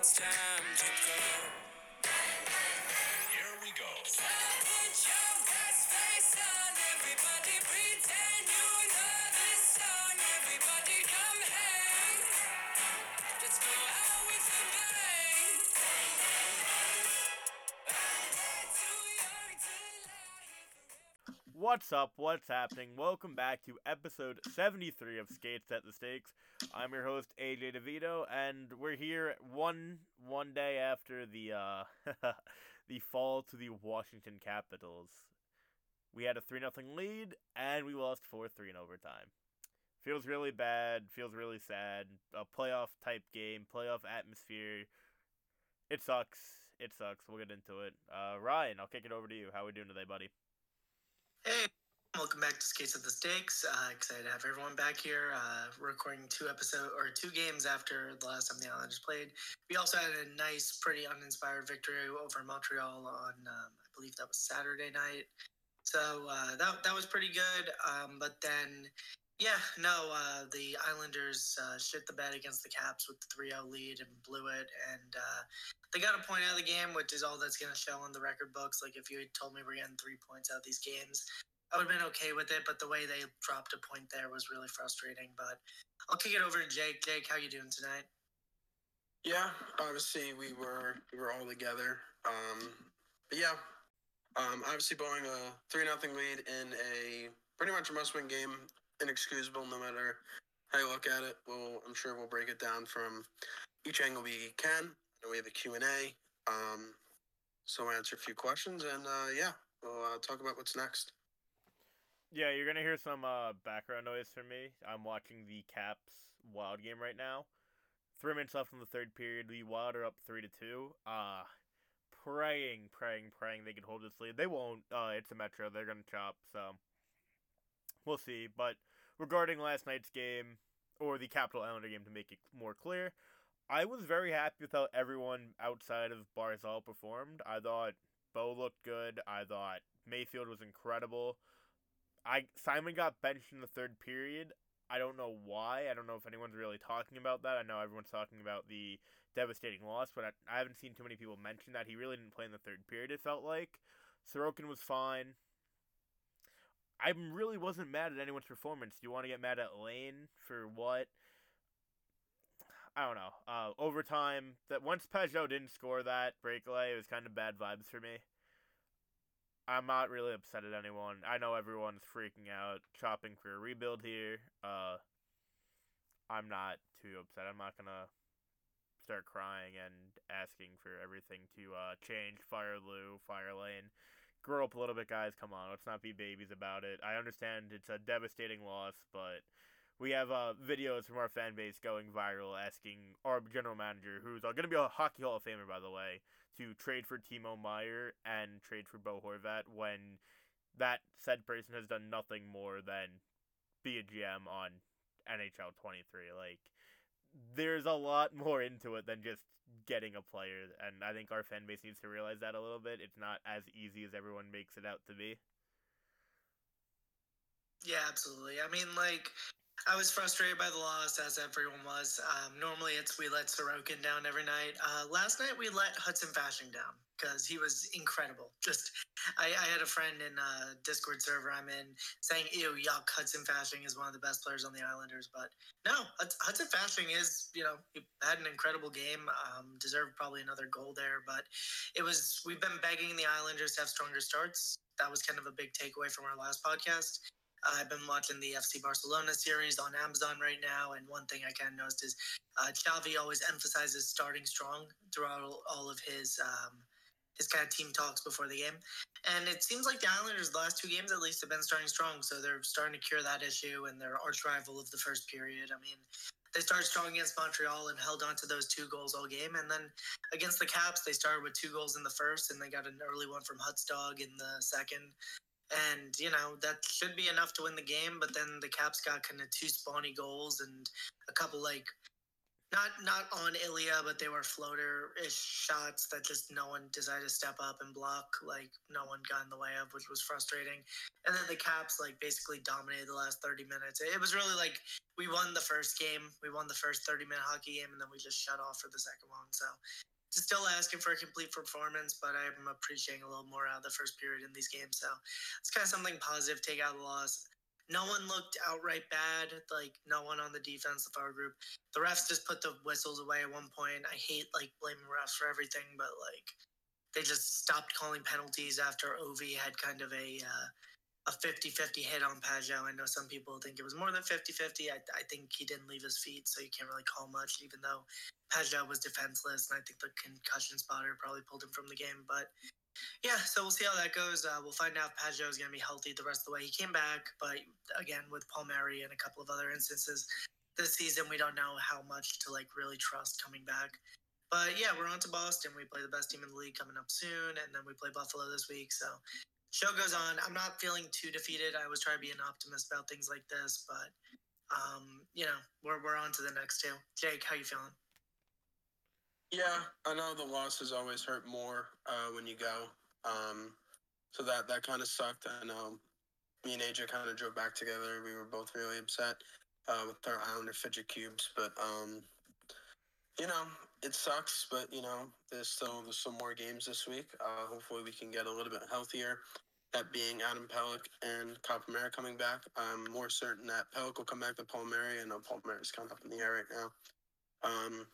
it's time to go. What's up? What's happening? Welcome back to episode 73 of Skates at the Stakes. I'm your host AJ DeVito, and we're here one one day after the uh, the fall to the Washington Capitals. We had a three 0 lead, and we lost four three in overtime. Feels really bad. Feels really sad. A playoff type game, playoff atmosphere. It sucks. It sucks. We'll get into it. Uh, Ryan, I'll kick it over to you. How are we doing today, buddy? Hey, welcome back to Skates at the Stakes. Uh, excited to have everyone back here. Uh, recording two episode or two games after the last time the Islanders played. We also had a nice, pretty uninspired victory over Montreal on, um, I believe that was Saturday night. So uh, that that was pretty good. Um, but then, yeah, no, uh, the Islanders uh, shit the bed against the Caps with the 3-0 lead and blew it. And uh, they got a point out of the game, which is all that's going to show on the record books. Like if you had told me we're getting three points out of these games, I would have been okay with it. But the way they dropped a point there was really frustrating. But I'll kick it over to Jake. Jake, how you doing tonight? Yeah, obviously we were we were all together. Um, but yeah, um, obviously blowing a three nothing lead in a pretty much a must win game, inexcusable no matter how you look at it. Well, I'm sure we'll break it down from each angle we can. We have a Q and A, um, so I'll answer a few questions and uh, yeah, we'll uh, talk about what's next. Yeah, you're gonna hear some uh, background noise from me. I'm watching the Caps Wild game right now. Three minutes left in the third period. The Wild are up three to two. Uh praying, praying, praying they can hold this lead. They won't. Uh, it's a Metro. They're gonna chop. So we'll see. But regarding last night's game or the Capital Islander game, to make it more clear, I was very happy with how everyone outside of Barzal performed. I thought Bo looked good. I thought Mayfield was incredible. I Simon got benched in the third period. I don't know why. I don't know if anyone's really talking about that. I know everyone's talking about the devastating loss, but I, I haven't seen too many people mention that he really didn't play in the third period. It felt like Sorokin was fine. I really wasn't mad at anyone's performance. Do you want to get mad at Lane for what? I don't know. Uh, overtime. That once Pageau didn't score that breakaway, it was kind of bad vibes for me. I'm not really upset at anyone. I know everyone's freaking out, chopping for a rebuild here. Uh, I'm not too upset. I'm not gonna start crying and asking for everything to uh, change. Fire Lou, Fire Lane. Grow up a little bit, guys. Come on, let's not be babies about it. I understand it's a devastating loss, but we have uh, videos from our fan base going viral asking our general manager, who's uh, going to be a Hockey Hall of Famer, by the way, to trade for Timo Meier and trade for Bo Horvat when that said person has done nothing more than be a GM on NHL 23. Like, there's a lot more into it than just getting a player, and I think our fan base needs to realize that a little bit. It's not as easy as everyone makes it out to be. Yeah, absolutely. I mean, like, I was frustrated by the loss, as everyone was. Um, normally, it's we let Sorokin down every night. Uh, last night, we let Hudson Fasching down because he was incredible. Just, I, I had a friend in a Discord server I'm in saying, "Ew, yuck, Hudson Fasching is one of the best players on the Islanders." But no, Hudson Fasching is, you know, he had an incredible game. Um, deserved probably another goal there, but it was. We've been begging the Islanders to have stronger starts. That was kind of a big takeaway from our last podcast. I've been watching the FC Barcelona series on Amazon right now, and one thing I kind of noticed is uh, Xavi always emphasizes starting strong throughout all, all of his um, his kind of team talks before the game. And it seems like the Islanders, last two games at least, have been starting strong, so they're starting to cure that issue. And their arch rival of the first period, I mean, they started strong against Montreal and held on to those two goals all game. And then against the Caps, they started with two goals in the first, and they got an early one from Hutzdog in the second and you know that should be enough to win the game. But then the Caps got kind of two spawny goals and a couple like not not on Ilya, but they were floater-ish shots that just no one decided to step up and block. Like no one got in the way of, which was frustrating. And then the Caps like basically dominated the last 30 minutes. It was really like we won the first game, we won the first 30-minute hockey game, and then we just shut off for the second one. So just still asking for a complete performance, but I'm appreciating a little more out of the first period in these games. So it's kind of something positive. Take out the loss no one looked outright bad. Like no one on the defense of our group. The refs just put the whistles away at one point. I hate like blaming refs for everything, but like they just stopped calling penalties after Ovi had kind of a uh, a 50-50 hit on Pageau. I know some people think it was more than 50-50. I, I think he didn't leave his feet, so you can't really call much, even though Pageau was defenseless, and I think the concussion spotter probably pulled him from the game. But yeah, so we'll see how that goes. Uh, we'll find out if Pageau is going to be healthy the rest of the way. He came back, but again, with Palmieri and a couple of other instances this season, we don't know how much to like really trust coming back. But yeah, we're on to Boston. We play the best team in the league coming up soon, and then we play Buffalo this week. So show goes on. I'm not feeling too defeated. I was trying to be an optimist about things like this, but um, you know, we're we're on to the next two. Jake, how you feeling? Yeah, I know the losses always hurt more uh, when you go. Um, so that that kind of sucked. I know me and AJ kind of drove back together. We were both really upset uh, with our Islander fidget cubes, but um, you know it sucks. But you know there's still there's some more games this week. Uh, hopefully we can get a little bit healthier. That being Adam Pelech and Palmieri coming back, I'm more certain that Pelech will come back to Palmieri. I know Palmieri's kind of up in the air right now. Um,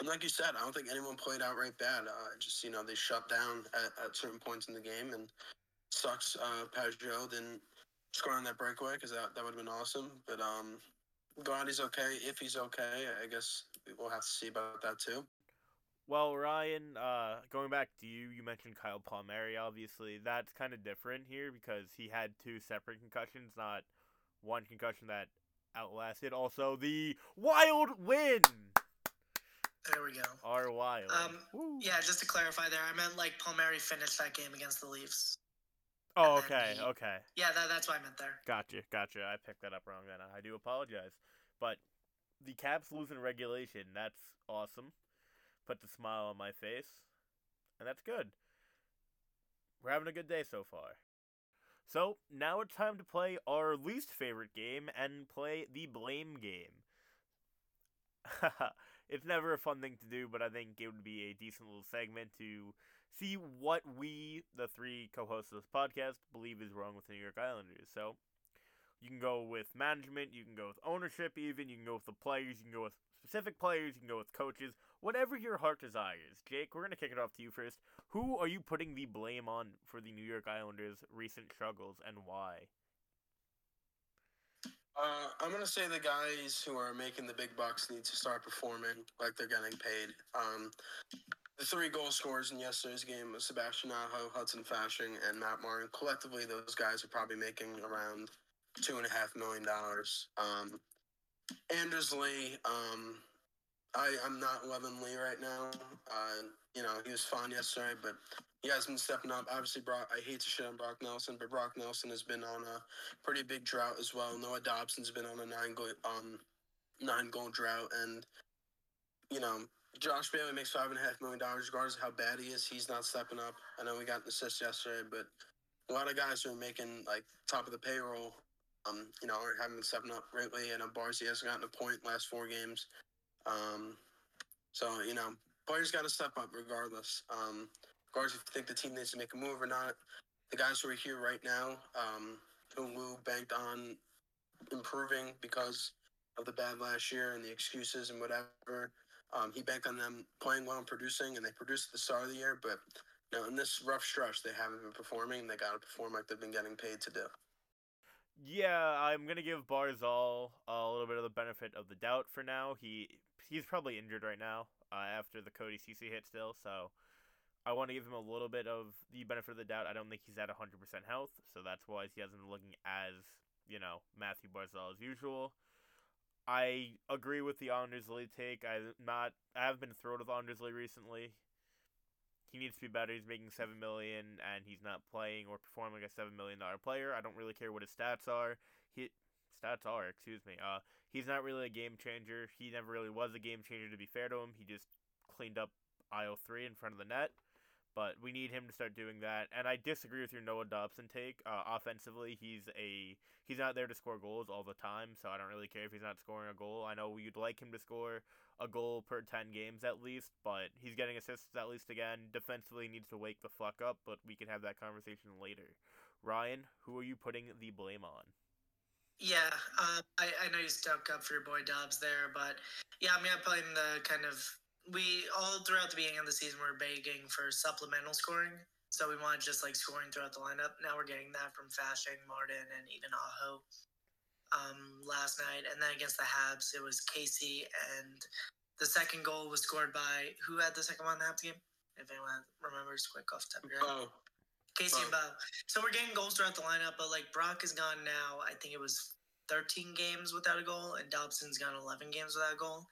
and like you said, I don't think anyone played outright bad. Uh, just you know they shut down at, at certain points in the game, and sucks. Uh, Pageau didn't score on that breakaway because that, that would have been awesome. But um, glad he's okay. If he's okay, I guess we'll have to see about that too. Well, Ryan, uh, going back to you, you mentioned Kyle Palmieri. Obviously, that's kind of different here because he had two separate concussions, not one concussion that outlasted. Also, the wild win. There we go. Wild. Um, yeah, just to clarify there, I meant like Palmieri finished that game against the Leafs. Oh, and okay, he- okay. Yeah, that, that's what I meant there. Gotcha, gotcha. I picked that up wrong then. I do apologize. But the Caps losing regulation. That's awesome. Puts the smile on my face. And that's good. We're having a good day so far. So, now it's time to play our least favorite game and play the blame game. it's never a fun thing to do, but I think it would be a decent little segment to see what we, the three co-hosts of this podcast, believe is wrong with the New York Islanders. So you can go with management, you can go with ownership, even you can go with the players, you can go with specific players, you can go with coaches, whatever your heart desires. Jake, we're gonna kick it off to you first. Who are you putting the blame on for the New York Islanders' recent struggles, and why? Uh, I'm gonna say the guys who are making the big bucks need to start performing like they're getting paid. Um, the three goal scorers in yesterday's game was Sebastian Aho, Hudson Fasching, and Matt Martin. Collectively, those guys are probably making around two and a half million dollars. Um, Anders Lee, um, I I'm not loving Lee right now. Uh, you know he was fine yesterday, but he has been stepping up. Obviously, Brock. I hate to shit on Brock Nelson, but Brock Nelson has been on a pretty big drought as well. Noah Dobson's been on a nine goal um nine goal drought, and you know Josh Bailey makes five and a half million dollars, regardless of how bad he is. He's not stepping up. I know we got an assist yesterday, but a lot of guys who are making like top of the payroll, um, you know, are been stepping up greatly. And Barzi hasn't gotten a point last four games. Um, so you know, players got to step up regardless. Um, regardless if you think the team needs to make a move or not. The guys who are here right now, um, who Lou banked on improving because of the bad last year and the excuses and whatever. Um, he banked on them playing well and producing, and they produced at the start of the year. But you know, in this rough stretch, they haven't been performing. They got to perform like they've been getting paid to do. Yeah, I'm gonna give Barzal a little bit of the benefit of the doubt for now. He he's probably injured right now uh, after the Cody Ceci hit still, so I want to give him a little bit of the benefit of the doubt. I don't think he's at 100% health, so that's why he hasn't been looking as you know Mathew Barzal as usual. I agree with the Anders Lee take. I'm not I have been thrilled with Anders Lee recently. He needs to be better. He's making seven million, and he's not playing or performing a seven million dollar player. I don't really care what his stats are. He stats are, excuse me. Uh, He's not really a game changer. He never really was a game changer, to be fair to him. He just cleaned up IO3 in front of the net. But we need him to start doing that. And I disagree with your Noah Dobson take. Uh, offensively, he's a he's not there to score goals all the time, so I don't really care if he's not scoring a goal. I know you'd like him to score a goal per 10 games at least, but he's getting assists at least again. Defensively, needs to wake the fuck up, but we can have that conversation later. Ryan, who are you putting the blame on? Yeah, um, I, I know you stuck up for your boy Dobbs there, but yeah, I mean, I blame the kind of we all throughout the beginning of the season we were begging for supplemental scoring. So we wanted just like scoring throughout the lineup. Now we're getting that from Fasching, Martin, and even Aho. Um, last night, and then against the Habs, it was Casey, and the second goal was scored by who had the second one in the Habs game? If anyone remembers, quick off the top of your head. Oh, Casey and Bo. Bo. So we're getting goals throughout the lineup, but like Brock is gone now. I think it was 13 games without a goal, and Dobson's gone 11 games without a goal.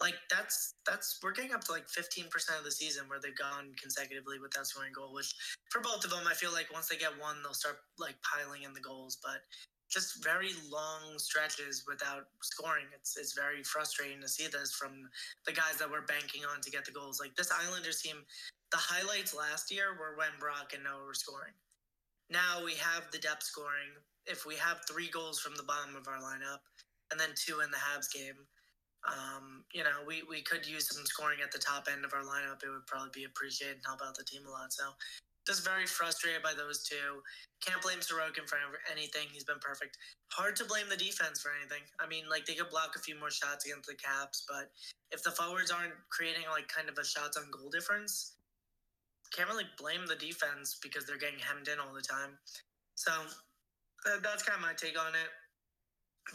Like that's that's we're getting up to like 15% of the season where they've gone consecutively without scoring a goal. Which for both of them, I feel like once they get one, they'll start like piling in the goals. But just very long stretches without scoring. It's it's very frustrating to see this from the guys that we're banking on to get the goals. Like this Islanders team, the highlights last year were when Brock and Noah were scoring. Now we have the depth scoring. If we have three goals from the bottom of our lineup and then two in the Habs game, um, you know, we, we could use some scoring at the top end of our lineup. It would probably be appreciated and help out the team a lot. So just very frustrated by those two. Can't blame Sorokin for anything. He's been perfect. Hard to blame the defense for anything. I mean, like they could block a few more shots against the Caps, but if the forwards aren't creating like kind of a shots on goal difference, can't really blame the defense because they're getting hemmed in all the time. So that's kind of my take on it.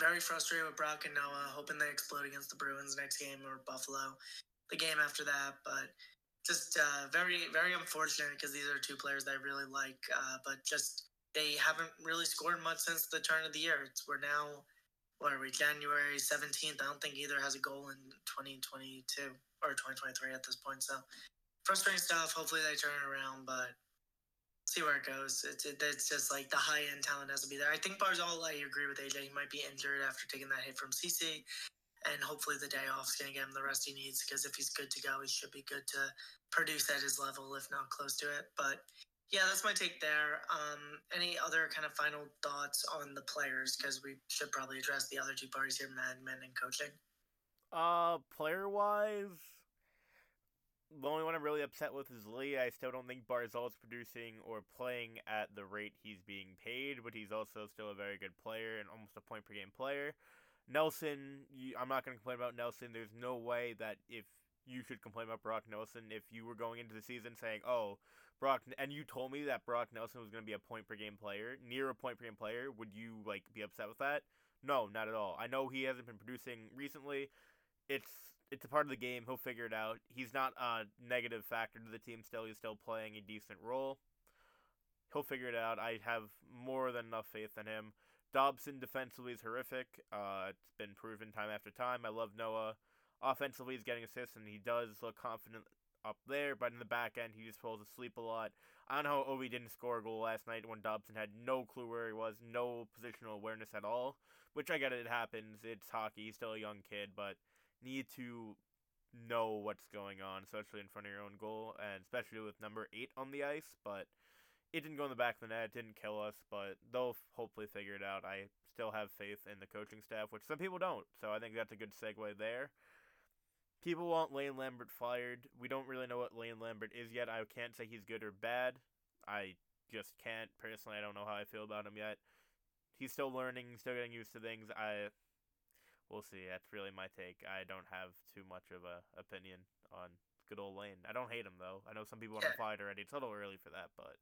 Very frustrated with Brock and Noah, hoping they explode against the Bruins next game or Buffalo, the game after that. But just uh, very, very unfortunate because these are two players that I really like. Uh, but just they haven't really scored much since the turn of the year. It's, we're now, what are we, January 17th. I don't think either has a goal in 2022 or 2023 at this point. So frustrating stuff. Hopefully they turn it around, but see where it goes. It's it, it's just like the high end talent has to be there. I think Barzal. I agree with AJ. He might be injured after taking that hit from Ceci, and hopefully the day off is going to get him the rest he needs. Because if he's good to go, he should be good to produce at his level, if not close to it. But yeah, that's my take there. Um, any other kind of final thoughts on the players? Because we should probably address the other two parties here, management and coaching. Uh, player wise, the only one I'm really upset with is Lee. I still don't think Barzal's producing or playing at the rate he's being paid, but he's also still a very good player and almost a point per game player. Nelson, you, I'm not going to complain about Nelson. There's no way that if you should complain about Brock Nelson if you were going into the season saying, "Oh, Brock," and you told me that Brock Nelson was going to be a point per game player, near a point per game player. Would you like be upset with that? No, not at all. I know he hasn't been producing recently. It's it's a part of the game. He'll figure it out. He's not a negative factor to the team. Still, he's still playing a decent role. He'll figure it out. I have more than enough faith in him. Dobson defensively is horrific. Uh, it's been proven time after time. I love Noah. Offensively, he's getting assists, and he does look confident up there, but in the back end, he just falls asleep a lot. I don't know how Ovi didn't score a goal last night when Dobson had no clue where he was, no positional awareness at all, which I get it, it happens. It's hockey. He's still a young kid, but need to know what's going on, especially in front of your own goal, and especially with number 8 on the ice, but it didn't go in the back of the net, it didn't kill us, but they'll hopefully figure it out. I still have faith in the coaching staff, which some people don't, so I think that's a good segue there. People want Lane Lambert fired. We don't really know what Lane Lambert is yet. I can't say he's good or bad. I just can't. Personally, I don't know how I feel about him yet. He's still learning, still getting used to things. I we'll see. That's really my take. I don't have too much of a opinion on good old Lane. I don't hate him though. I know some people want to fight already. It's a little early for that, but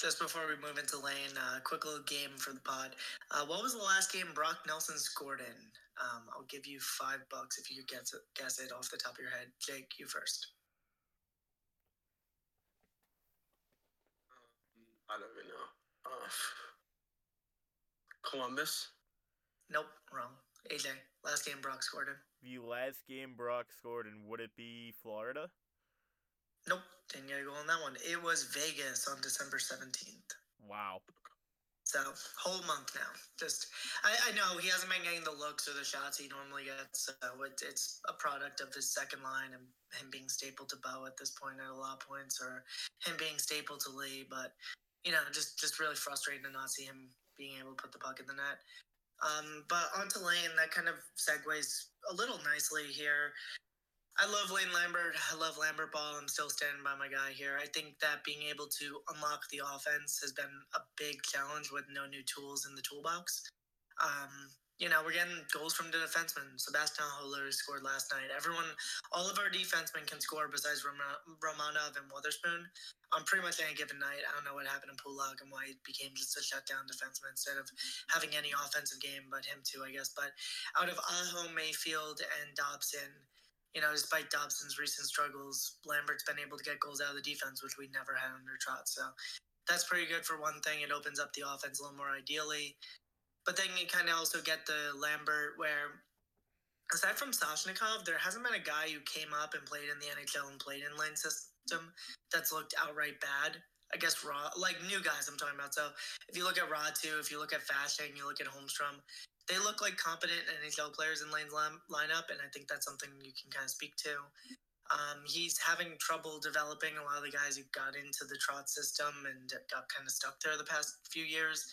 Just before we move into Lane, uh, quick little game for the pod. Uh, what was the last game Brock Nelson scored in? Um, I'll give you five bucks if you could guess it, guess it off the top of your head. Jake, you first. I don't even know. Uh, Columbus. Nope, wrong. AJ, last game Brock scored in. the last game Brock scored in would it be Florida? Nope, didn't get a goal on that one. It was Vegas on December 17th. Wow. So whole month now. Just I, I know he hasn't been getting the looks or the shots he normally gets. So it, it's a product of his second line and him being stapled to Bo at this point at a lot of points, or him being stapled to Lee. But you know, just just really frustrating to not see him being able to put the puck in the net. Um, but onto Lane, that kind of segues a little nicely here. I love Lane Lambert. I love Lambert ball. I'm still standing by my guy here. I think that being able to unlock the offense has been a big challenge with no new tools in the toolbox. Um, you know, we're getting goals from the defensemen. Sebastian Holler scored last night. Everyone, all of our defensemen can score besides Romanov and Wotherspoon on pretty much any given night. I don't know what happened in Pulock and why he became just a shutdown defenseman instead of having any offensive game, but him too, I guess. But out of Aho, Mayfield, and Dobson, you know, despite Dobson's recent struggles, Lambert's been able to get goals out of the defense, which we never had under Trotz. So that's pretty good for one thing. It opens up the offense a little more ideally. But then you kind of also get the Lambert where, aside from Soshnikov, there hasn't been a guy who came up and played in the NHL and played in line system that's looked outright bad. I guess raw, like new guys I'm talking about. So if you look at Raw too, if you look at Fasching, you look at Holmstrom, they look like competent NHL players in Lane's lineup, and I think that's something you can kind of speak to. Um, he's having trouble developing a lot of the guys who got into the trot system and got kind of stuck there the past few years.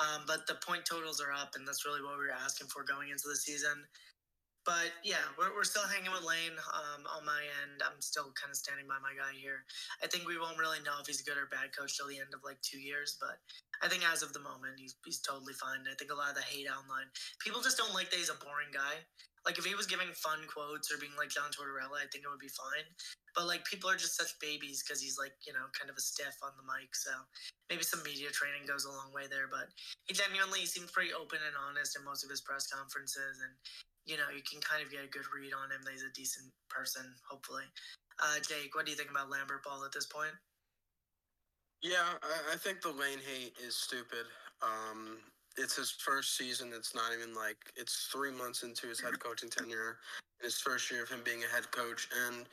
Um, but the point totals are up, and that's really what we were asking for going into the season. But yeah, we're, we're still hanging with Lane um, on my end. I'm still kind of standing by my guy here. I think we won't really know if he's a good or bad coach till the end of like two years, but I think as of the moment, he's, he's totally fine. I think a lot of the hate online, people just don't like that he's a boring guy. Like if he was giving fun quotes or being like John Tortorella, I think it would be fine. But like people are just such babies because he's like you know kind of a stiff on the mic. So maybe some media training goes a long way there. But he genuinely seems pretty open and honest in most of his press conferences, and you know, you can kind of get a good read on him that he's a decent person, hopefully. Uh, Jake, what do you think about Lambert Ball at this point? Yeah, I, I think the lane hate is stupid. Um, it's his first season. It's not even like it's three months into his head coaching tenure, his first year of him being a head coach, and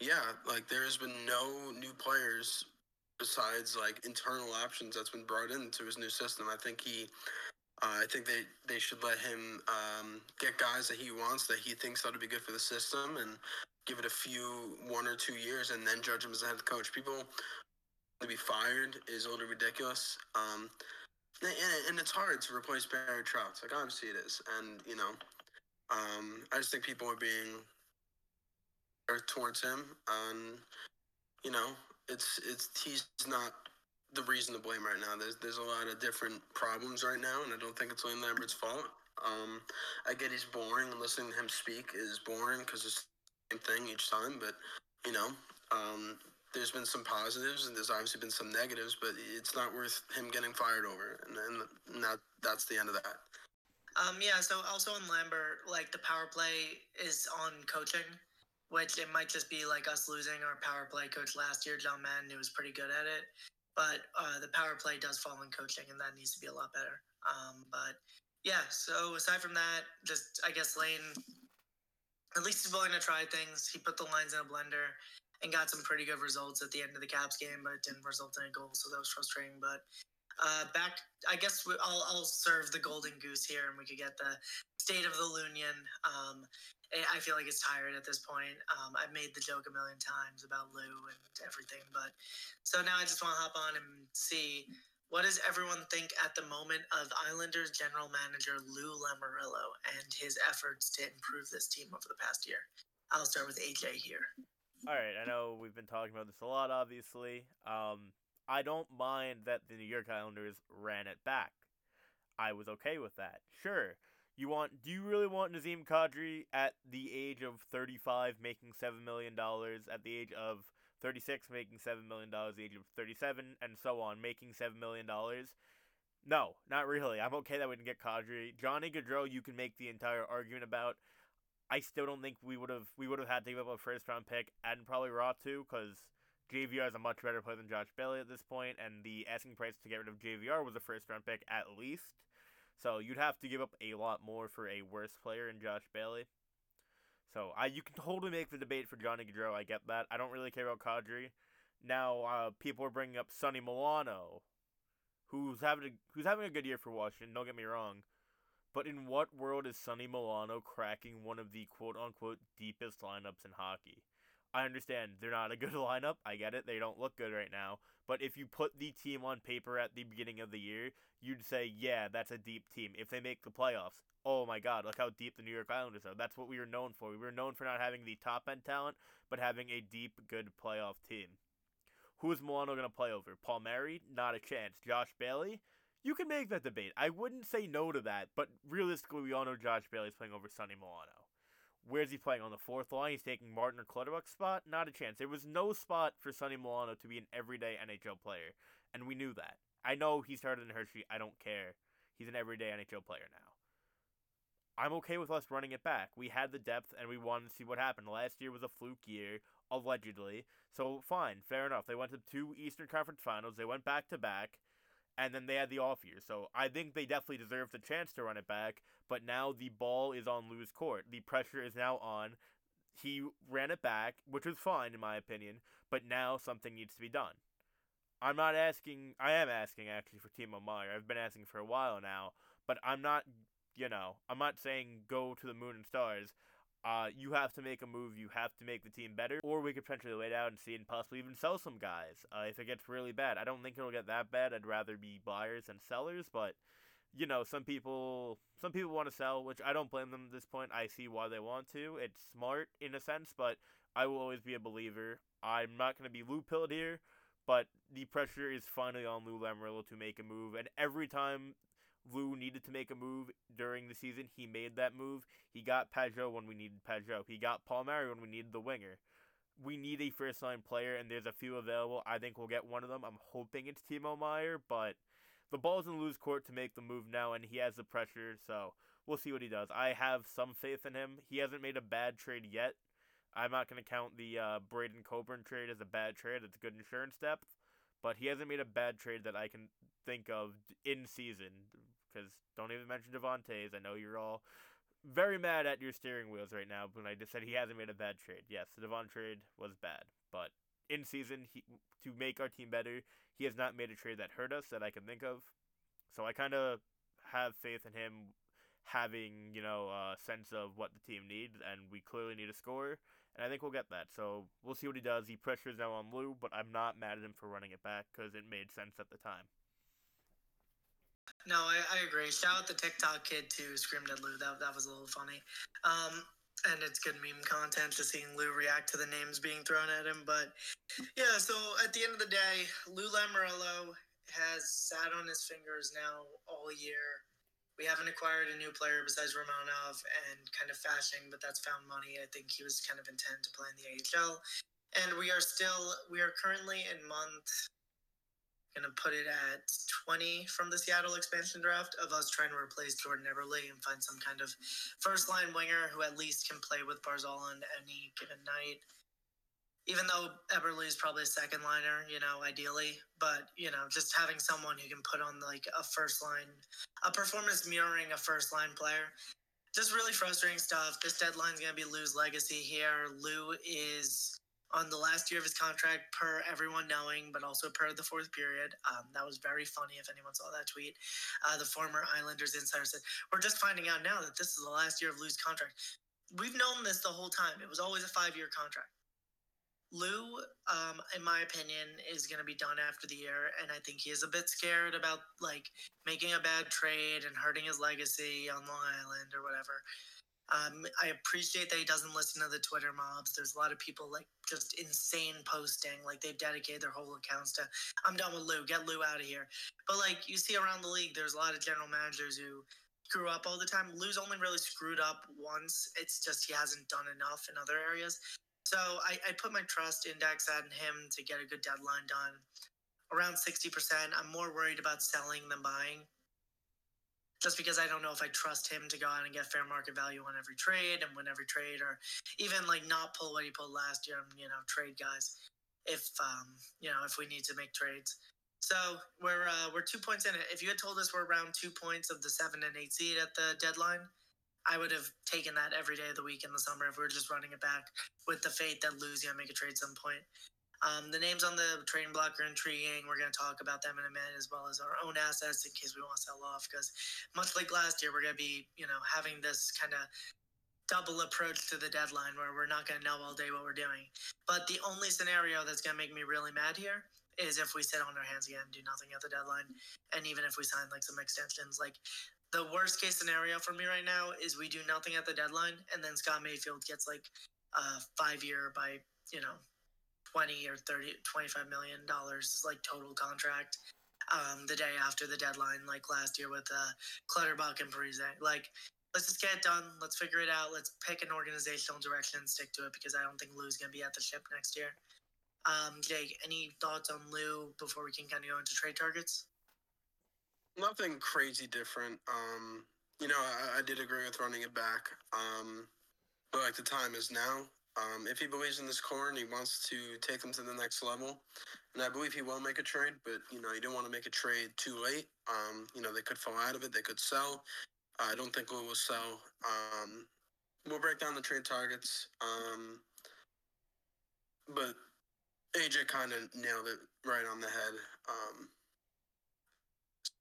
yeah, like there has been no new players besides like internal options that's been brought into his new system. I think he uh, I think they, they should let him um, get guys that he wants that he thinks to be good for the system and give it a few one or two years and then judge him as a head coach. People to be fired is little ridiculous. Um, and, and, it's hard to replace Barry Trotz. Like obviously it is, and you know, um, I just think people are being towards him, and you know, it's it's he's not the reason to blame right now. There's there's a lot of different problems right now, and I don't think it's Lane Lambert's fault. Um, I get he's boring, and listening to him speak is boring because it's the same thing each time. But you know, um, there's been some positives, and there's obviously been some negatives. But it's not worth him getting fired over, and, and that that's the end of that. Um, yeah. So also on Lambert, like the power play is on coaching which it might just be like us losing our power play coach last year, John Madden, who was pretty good at it. But uh, the power play does fall in coaching, and that needs to be a lot better. Um, but yeah, so aside from that, just I guess Lane, at least he's willing to try things. He put the lines in a blender and got some pretty good results at the end of the Caps game, but it didn't result in a goal, so that was frustrating. But uh, back, I guess we, I'll, I'll serve the golden goose here, and we could get the state of the Union. Um, I feel like it's tired at this point. Um, I've made the joke a million times about Lou and everything, but so now I just want to hop on and see what does everyone think at the moment of Islanders general manager Lou Lamoriello and his efforts to improve this team over the past year. I'll start with AJ here. All right, I know we've been talking about this a lot, obviously. Um, I don't mind that the New York Islanders ran it back. I was okay with that. Sure, you want? Do you really want Nazem Kadri at the age of 35 making seven million dollars? At the age of 36 making seven million dollars? At the age of 37 and so on making seven million dollars? No, not really. I'm okay that we didn't get Kadri. Johnny Gaudreau, you can make the entire argument about. I still don't think we would have we would have had to give up a first round pick and probably Räty because JVR is a much better player than Josh Bailey at this point, and the asking price to get rid of JVR was a first round pick at least. So you'd have to give up a lot more for a worse player in Josh Bailey. So I you can totally make the debate for Johnny Gaudreau. I get that. I don't really care about Kadri. Now uh, people are bringing up Sonny Milano. who's having a, who's having a good year for Washington. Don't get me wrong, but in what world is Sonny Milano cracking one of the quote unquote deepest lineups in hockey? I understand they're not a good lineup. I get it. They don't look good right now. But if you put the team on paper at the beginning of the year, you'd say, yeah, that's a deep team. If they make the playoffs, oh my God, look how deep the New York Islanders are. That's what we were known for. We were known for not having the top end talent, but having a deep, good playoff team. Who is Milano going to play over? Paul Palmieri? Not a chance. Josh Bailey? You can make that debate. I wouldn't say no to that, but realistically, we all know Josh Bailey's playing over Sonny Milano. Where's he playing on the fourth line? He's taking Martin or Clutterbuck's spot? Not a chance. There was no spot for Sonny Milano to be an everyday NHL player, and we knew that. I know he started in Hershey. I don't care. He's an everyday NHL player now. I'm okay with us running it back. We had the depth and we wanted to see what happened. Last year was a fluke year, allegedly. So fine, fair enough. They went to two Eastern Conference Finals. They went back to back, and then they had the off year. So I think they definitely deserve the chance to run it back. But now the ball is on Lou's court. The pressure is now on. He ran it back, which was fine in my opinion. But now something needs to be done. I'm not asking. I am asking actually for Timo Meier. I've been asking for a while now, but I'm not you know, I'm not saying go to the moon and stars. Uh, you have to make a move. You have to make the team better, or we could potentially wait out and see and possibly even sell some guys uh, if it gets really bad. I don't think it'll get that bad. I'd rather be buyers than sellers, but you know, some people some people want to sell, which I don't blame them at this point. I see why they want to. It's smart in a sense, but I will always be a believer. I'm not going to be Lou pilled here, but the pressure is finally on Lou Lamoriello to make a move, and every time Lou needed to make a move during the season. He made that move. He got Pageau when we needed Pageau. He got Palmieri when we needed the winger. We need a first line player, and there's a few available. I think we'll get one of them. I'm hoping it's Timo Meier, but the ball's in Lou's court to make the move now, and he has the pressure, so we'll see what he does. I have some faith in him. He hasn't made a bad trade yet. I'm not going to count the uh, Braydon Coburn trade as a bad trade. It's good insurance depth, but he hasn't made a bad trade that I can think of in season because don't even mention Devon Toews. I know you're all very mad at your steering wheels right now when I just said he hasn't made a bad trade. Yes, the Devon trade was bad, but in season, he to make our team better, he has not made a trade that hurt us that I can think of. So I kind of have faith in him having you know a sense of what the team needs, and we clearly need a score, and I think we'll get that. So we'll see what he does. He pressures now on Lou, but I'm not mad at him for running it back because it made sense at the time. No, I, I agree. Shout out the TikTok kid too. Screamed at Lou. That that was a little funny. Um, and it's good meme content to seeing Lou react to the names being thrown at him. But yeah, so at the end of the day, Lou Lamoriello has sat on his fingers now all year. We haven't acquired a new player besides Romanov and kind of Fasching, but that's found money. I think he was kind of intent to play in the AHL. And we are still, we are currently in month Gonna put it at 20 from the Seattle expansion draft of us trying to replace Jordan Eberle and find some kind of first line winger who at least can play with Barzal on any given night. Even though Eberle is probably a second liner, you know, ideally, but you know, just having someone who can put on like a first line, a performance mirroring a first line player, just really frustrating stuff. This deadline is gonna be Lou's legacy here. Lou is on the last year of his contract per everyone knowing, but also per the fourth period. Um, that was very funny if anyone saw that tweet. Uh, the former Islanders insider said, We're just finding out now that this is the last year of Lou's contract. We've known this the whole time. It was always a five year contract. Lou, um, in my opinion, is going to be done after the year, and I think he is a bit scared about like making a bad trade and hurting his legacy on Long Island or whatever. Um, I appreciate that he doesn't listen to the Twitter mobs. There's a lot of people like just insane posting, like they've dedicated their whole accounts to, I'm done with Lou, get Lou out of here. But like you see around the league, there's a lot of general managers who screw up all the time. Lou's only really screwed up once. It's just he hasn't done enough in other areas. So I, I put my trust index on him to get a good deadline done. Around 60%. I'm more worried about selling than buying just because I don't know if I trust him to go out and get fair market value on every trade and win every trade, or even like not pull what he pulled last year and you know trade guys if um, you know if we need to make trades. So we're uh, we're two points in it. If you had told us we're around two points of the seven and eight seed at the deadline, I would have taken that every day of the week in the summer if we were just running it back with the faith that Lou's gonna make a trade some point. Um, the names on the trading block are intriguing. We're going to talk about them in a minute, as well as our own assets in case we want to sell off. Because much like last year, we're going to be, you know, having this kind of double approach to the deadline where we're not going to know all day what we're doing. But the only scenario that's going to make me really mad here is if we sit on our hands again, do nothing at the deadline, and even if we sign like some extensions, like the worst case scenario for me right now is we do nothing at the deadline, and then Scott Mayfield gets like a five year by you know 20 or 30 25 million dollars like total contract um, the day after the deadline like last year with uh, Clutterbuck and Parise. Like let's just get it done. Let's figure it out. Let's pick an organizational direction and stick to it because I don't think Lou's going to be at the ship next year. Um, Jake, any thoughts on Lou before we can kind of go into trade targets? Nothing crazy different. Um, you know, I, I did agree with running it back. Um, but like the time is now. Um, if he believes in this core and he wants to take them to the next level, and I believe he will make a trade, but you know, you don't want to make a trade too late. Um, you know, they could fall out of it, they could sell. I don't think Lou will sell. Um, we'll break down the trade targets. Um, but AJ kind of nailed it right on the head. Um,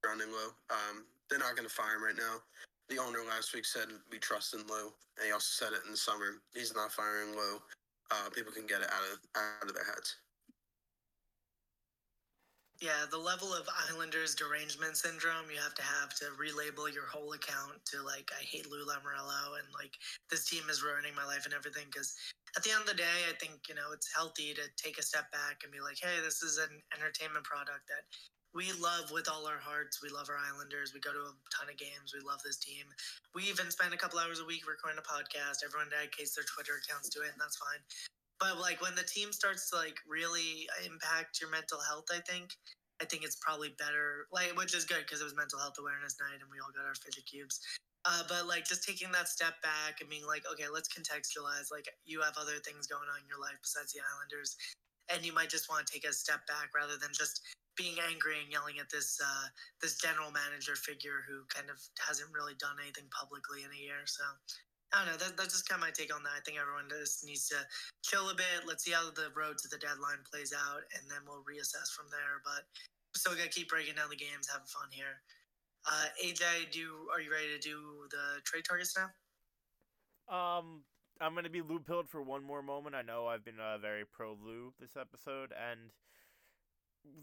surrounding Lou. Um, they're not going to fire him right now. The owner last week said we trust in Lou, and he also said it in the summer. He's not firing Lou. Uh, people can get it out of out of their heads. Yeah, the level of Islanders derangement syndrome you have to have to relabel your whole account to like I hate Lou Lamoriello and like this team is ruining my life and everything because at the end of the day I think you know it's healthy to take a step back and be like hey this is an entertainment product that we love with all our hearts we love our Islanders we go to a ton of games we love this team we even spend a couple hours a week recording a podcast everyone dedicates their Twitter accounts to it and that's fine but like when the team starts to like really impact your mental health, I think I think it's probably better. Like which is good because it was mental health awareness night and we all got our fidget cubes. Uh, but like just taking that step back and being like, okay, let's contextualize. Like you have other things going on in your life besides the Islanders, and you might just want to take a step back rather than just being angry and yelling at this uh, this general manager figure who kind of hasn't really done anything publicly in a year. So I don't know. That, that's just kind of my take on that. I think everyone just needs to chill a bit. Let's see how the road to the deadline plays out, and then we'll reassess from there. But still gonna keep breaking down the games, having fun here. Uh, AJ, do are you ready to do the trade targets now? Um, I'm gonna be Lou pilled for one more moment. I know I've been uh, very pro Lou this episode, and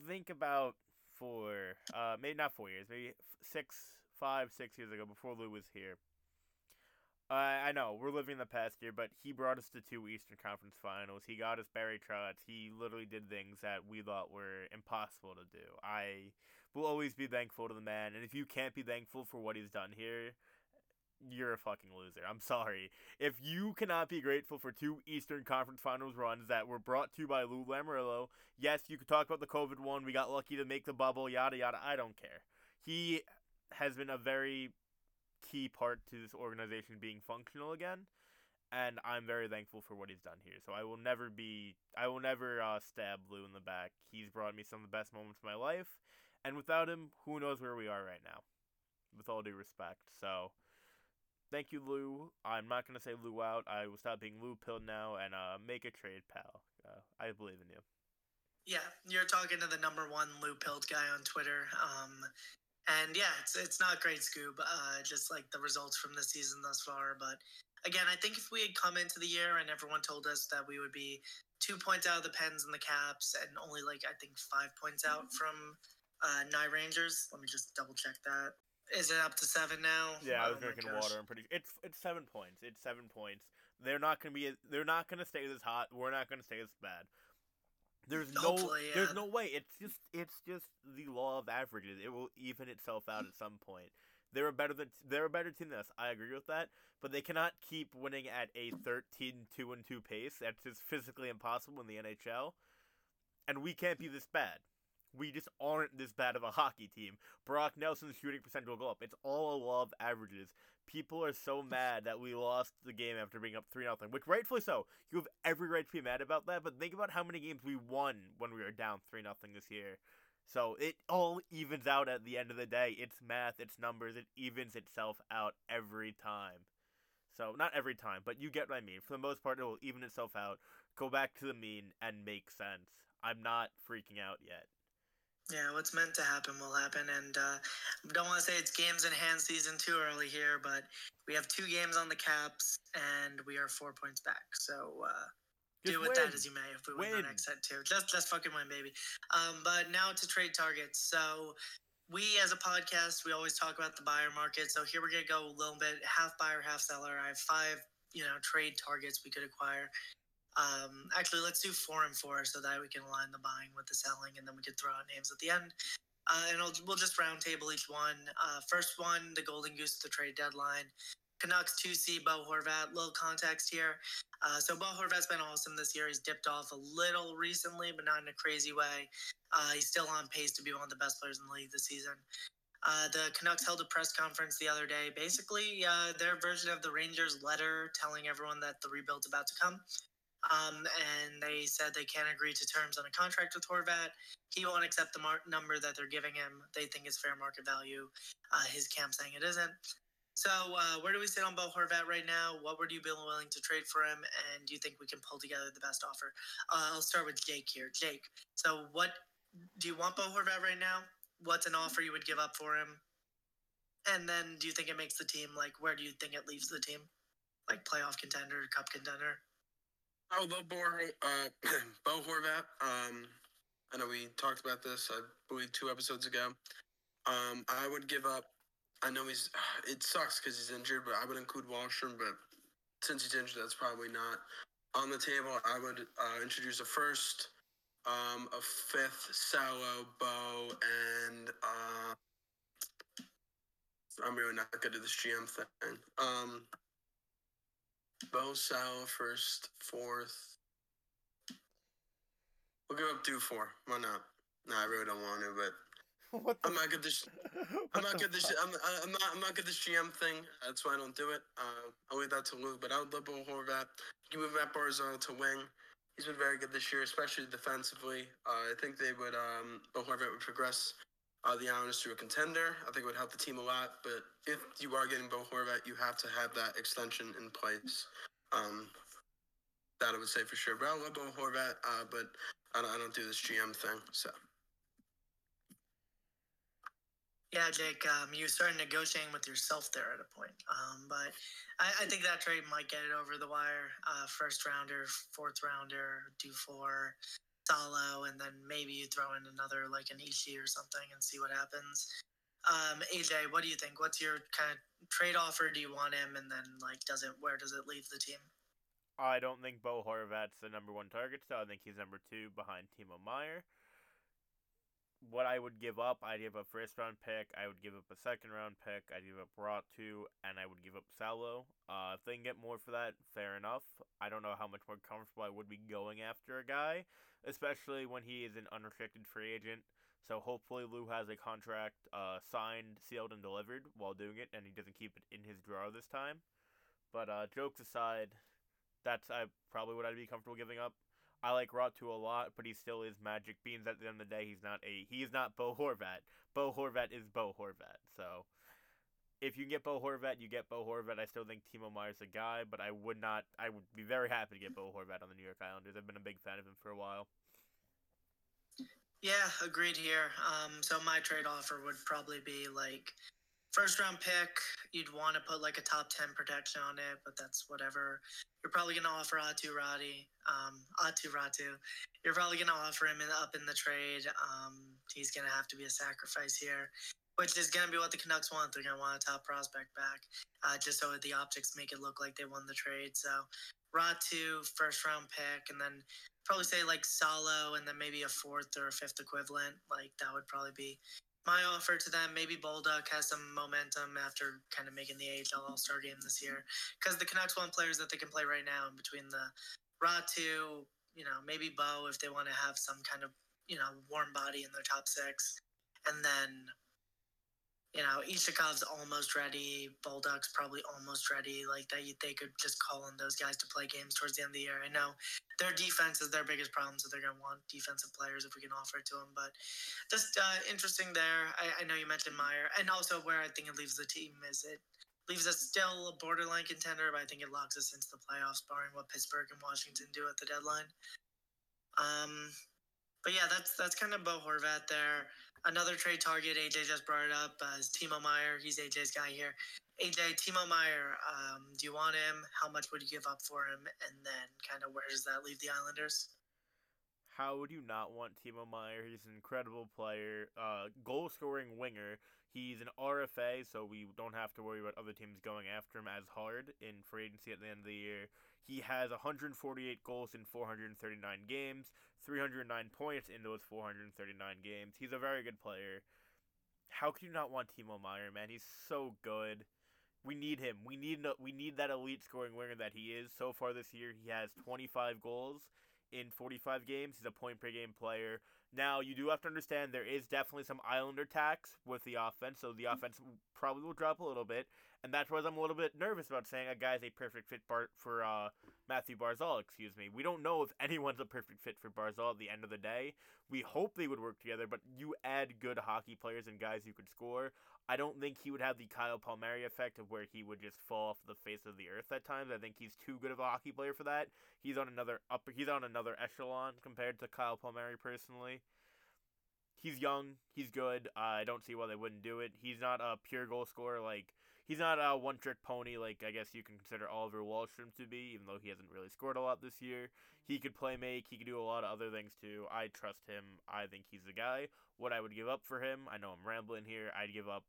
think about four, uh, maybe not four years, maybe six, five, six years ago, before Lou was here. Uh, I know we're living the past year, but he brought us to two Eastern Conference Finals. He got us Barry Trotz. He literally did things that we thought were impossible to do. I will always be thankful to the man, and if you can't be thankful for what he's done here, you're a fucking loser. I'm sorry. If you cannot be grateful for two Eastern Conference Finals runs that were brought to you by Lou Lamoriello, yes, you could talk about the COVID one. We got lucky to make the bubble, yada yada. I don't care. He has been a very key part to this organization being functional again and I'm very thankful for what he's done here. So I will never be, I will never uh, stab Lou in the back. He's brought me some of the best moments of my life, and without him, who knows where we are right now. With all due respect, so thank you, Lou. I'm not gonna say Lou out. I will stop being Lou pilled now and uh, make a trade, pal. Uh, I believe in you. Yeah, you're talking to the number one Lou Pilled guy on Twitter. Um, and yeah, it's it's not great, Scoob. Uh, just like the results from the season thus far. But again, I think if we had come into the year and everyone told us that we would be two points out of the Pens and the Caps, and only like I think five points out from uh, NY Rangers. Let me just double check that. Is it up to seven now? Yeah, I oh was Oh drinking water. I'm pretty. It's it's seven points. It's seven points. They're not gonna be. They're not gonna stay this hot. We're not gonna stay this bad. There's no. Yeah. There's no way. It's just. It's just the law of averages. It will even itself out at some point. They're a better than. They're a better team than us. I agree with that. But they cannot keep winning at a 13 2 and 2 pace. That's just physically impossible in the NHL. And we can't be this bad. We just aren't this bad of a hockey team. Brock Nelson's shooting percentage will go up. It's all a law of averages. People are so mad that we lost the game after being up 3 0, which rightfully so. You have every right to be mad about that, but think about how many games we won when we were down 3 0 this year. So it all evens out at the end of the day. It's math, it's numbers, it evens itself out every time. So not every time, but you get what I mean. For the most part, it will even itself out, go back to the mean, and make sense. I'm not freaking out yet. Yeah, what's meant to happen will happen, and uh, don't want to say it's games in hand season too early here, but we have two games on the Caps, and we are four points back. So uh, do with win. that as you may. If we win, Win. the next set too, just just fucking win, baby. Um, but now to trade targets. So we as a podcast, we always talk about the buyer market. So here we're gonna go a little bit half buyer, half seller. I have five, you know, trade targets we could acquire. Um, actually, let's do four and four so that we can align the buying with the selling, and then we could throw out names at the end. Uh, and I'll, we'll just round table each one. Uh, first one, the Golden Goose, the trade deadline. Canucks 2C, Bo Horvat. Little context here. Uh, so Bo Horvat's been awesome this year. He's dipped off a little recently, but not in a crazy way. Uh, he's still on pace to be one of the best players in the league this season. Uh, the Canucks held a press conference the other day, basically uh, their version of the Rangers' letter telling everyone that the rebuild's about to come. Um, and they said they can't agree to terms on a contract with Horvat. He won't accept the mar- number that they're giving him. They think it's fair market value. Uh, his camp saying it isn't. So, uh, where do we sit on Bo Horvat right now? What would you be willing to trade for him? And do you think we can pull together the best offer? Uh, I'll start with Jake here. Jake, so what do you want Bo Horvat right now? What's an offer you would give up for him? And then, do you think it makes the team? Like, where do you think it leaves the team? Like playoff contender, cup contender? I would love Bo, uh, Bo Horvat. Um, I know we talked about this, I believe, two episodes ago. Um, I would give up. I know he's. It sucks because he's injured, but I would include Wahlstrom. But since he's injured, that's probably not on the table. I would uh, introduce a first, um, a fifth, Salo, Bo, and uh, I'm really not good at this GM thing. Um, Bo, Sal, first, fourth. We'll give up two four. Why not? No, I really don't want to, but what I'm not good this. I'm not good this. I'm, I'm not. I'm not good this GM thing. That's why I don't do it. Uh, I'll leave that to Lou. But I would love Bo Horvat. You move Matt Barzal to wing. He's been very good this year, especially defensively. Uh, I think they would. Um, Bo Horvat would progress uh, the Islanders to a contender. I think it would help the team a lot. But if you are getting Bo Horvat, you have to have that extension in place. Um, that I would say for sure. But I love Bo Horvat. Uh, but I don't, I don't do this GM thing. So. Yeah, Jake, um, you started negotiating with yourself there at a point. Um, but I, I think that trade might get it over the wire. Uh, first rounder, fourth rounder, do for Salo, and then maybe you throw in another like an Ishii or something and see what happens. Um, AJ, what do you think? What's your kind of trade offer? Do you want him? And then like, does it? Where does it leave the team? I don't think Bo Horvat's the number one target so I think he's number two behind Timo Meier. What I would give up, I'd give up first round pick. I would give up a second round pick. I'd give up Räty, and I would give up Salo. Uh, if they can get more for that, fair enough. I don't know how much more comfortable I would be going after a guy, especially when he is an unrestricted free agent. So hopefully Lou has a contract uh, signed, sealed, and delivered while doing it, and he doesn't keep it in his drawer this time. But uh, jokes aside, that's I probably what I'd be comfortable giving up. I like Räty a lot, but he still is Magic Beans. At the end of the day, he's not a he's not Bo Horvat. Bo Horvat is Bo Horvat. So if you get Bo Horvat, you get Bo Horvat. I still think Timo Meier's a guy, but I would not. I would be very happy to get Bo Horvat on the New York Islanders. I've been a big fan of him for a while. Yeah, agreed here. Um, so my trade offer would probably be like first round pick. You'd want to put like a top ten protection on it, but that's whatever. You're probably gonna offer Aatu Räty, um, Aatu Räty. You're probably gonna offer him in, up in the trade. Um, he's gonna have to be a sacrifice here, which is gonna be what the Canucks want. They're gonna want a top prospect back, uh, just so the optics make it look like they won the trade. So Räty, first round pick, and then probably say like Salo and then maybe a fourth or a fifth equivalent. Like that would probably be my offer to them. Maybe Bolduc has some momentum after kind of making the AHL All Star game this year because the Canucks want players that they can play right now in between the Räty, you know, maybe Bo if they want to have some kind of you know warm body in their top six, and then. You know, Iskhakov's almost ready. Bolduc's probably almost ready. Like they, they could just call on those guys to play games towards the end of the year. I know their defense is their biggest problem, so they're going to want defensive players if we can offer it to them. But just uh, interesting there. I, I know you mentioned Meier, and also where I think it leaves the team is it leaves us still a borderline contender, but I think it locks us into the playoffs, barring what Pittsburgh and Washington do at the deadline. Um, but yeah, that's that's kind of Bo Horvat there. Another trade target, AJ just brought it up, uh, is Timo Meier. He's AJ's guy here. AJ, Timo Meier, um, do you want him? How much would you give up for him? And then kind of where does that leave the Islanders? How would you not want Timo Meier? He's an incredible player, uh, goal scoring winger. He's an RFA, so we don't have to worry about other teams going after him as hard in free agency at the end of the year. He has 148 goals in 439 games, 309 points in those 439 games. He's a very good player. How can you not want Timo Meier, man? He's so good. We need him. We need we need that elite scoring winger that he is. So far this year, he has 25 goals in 45 games. He's a point per game player. Now, you do have to understand there is definitely some Islander tax with the offense, so the offense probably will drop a little bit, and that's why I'm a little bit nervous about saying a guy's a perfect fit for uh, Mathew Barzal. Excuse me. We don't know if anyone's a perfect fit for Barzal at the end of the day. We hope they would work together, but you add good hockey players and guys who could score. I don't think he would have the Kyle Palmieri effect of where he would just fall off the face of the earth at times. I think he's too good of a hockey player for that. He's on another upper he's on another echelon compared to Kyle Palmieri personally. He's young, he's good. Uh, I don't see why they wouldn't do it. He's not a pure goal scorer like he's not a one trick pony like I guess you can consider Oliver Wahlstrom to be, even though he hasn't really scored a lot this year. He could play make, he could do a lot of other things too. I trust him. I think he's the guy. What I would give up for him, I know I'm rambling here, I'd give up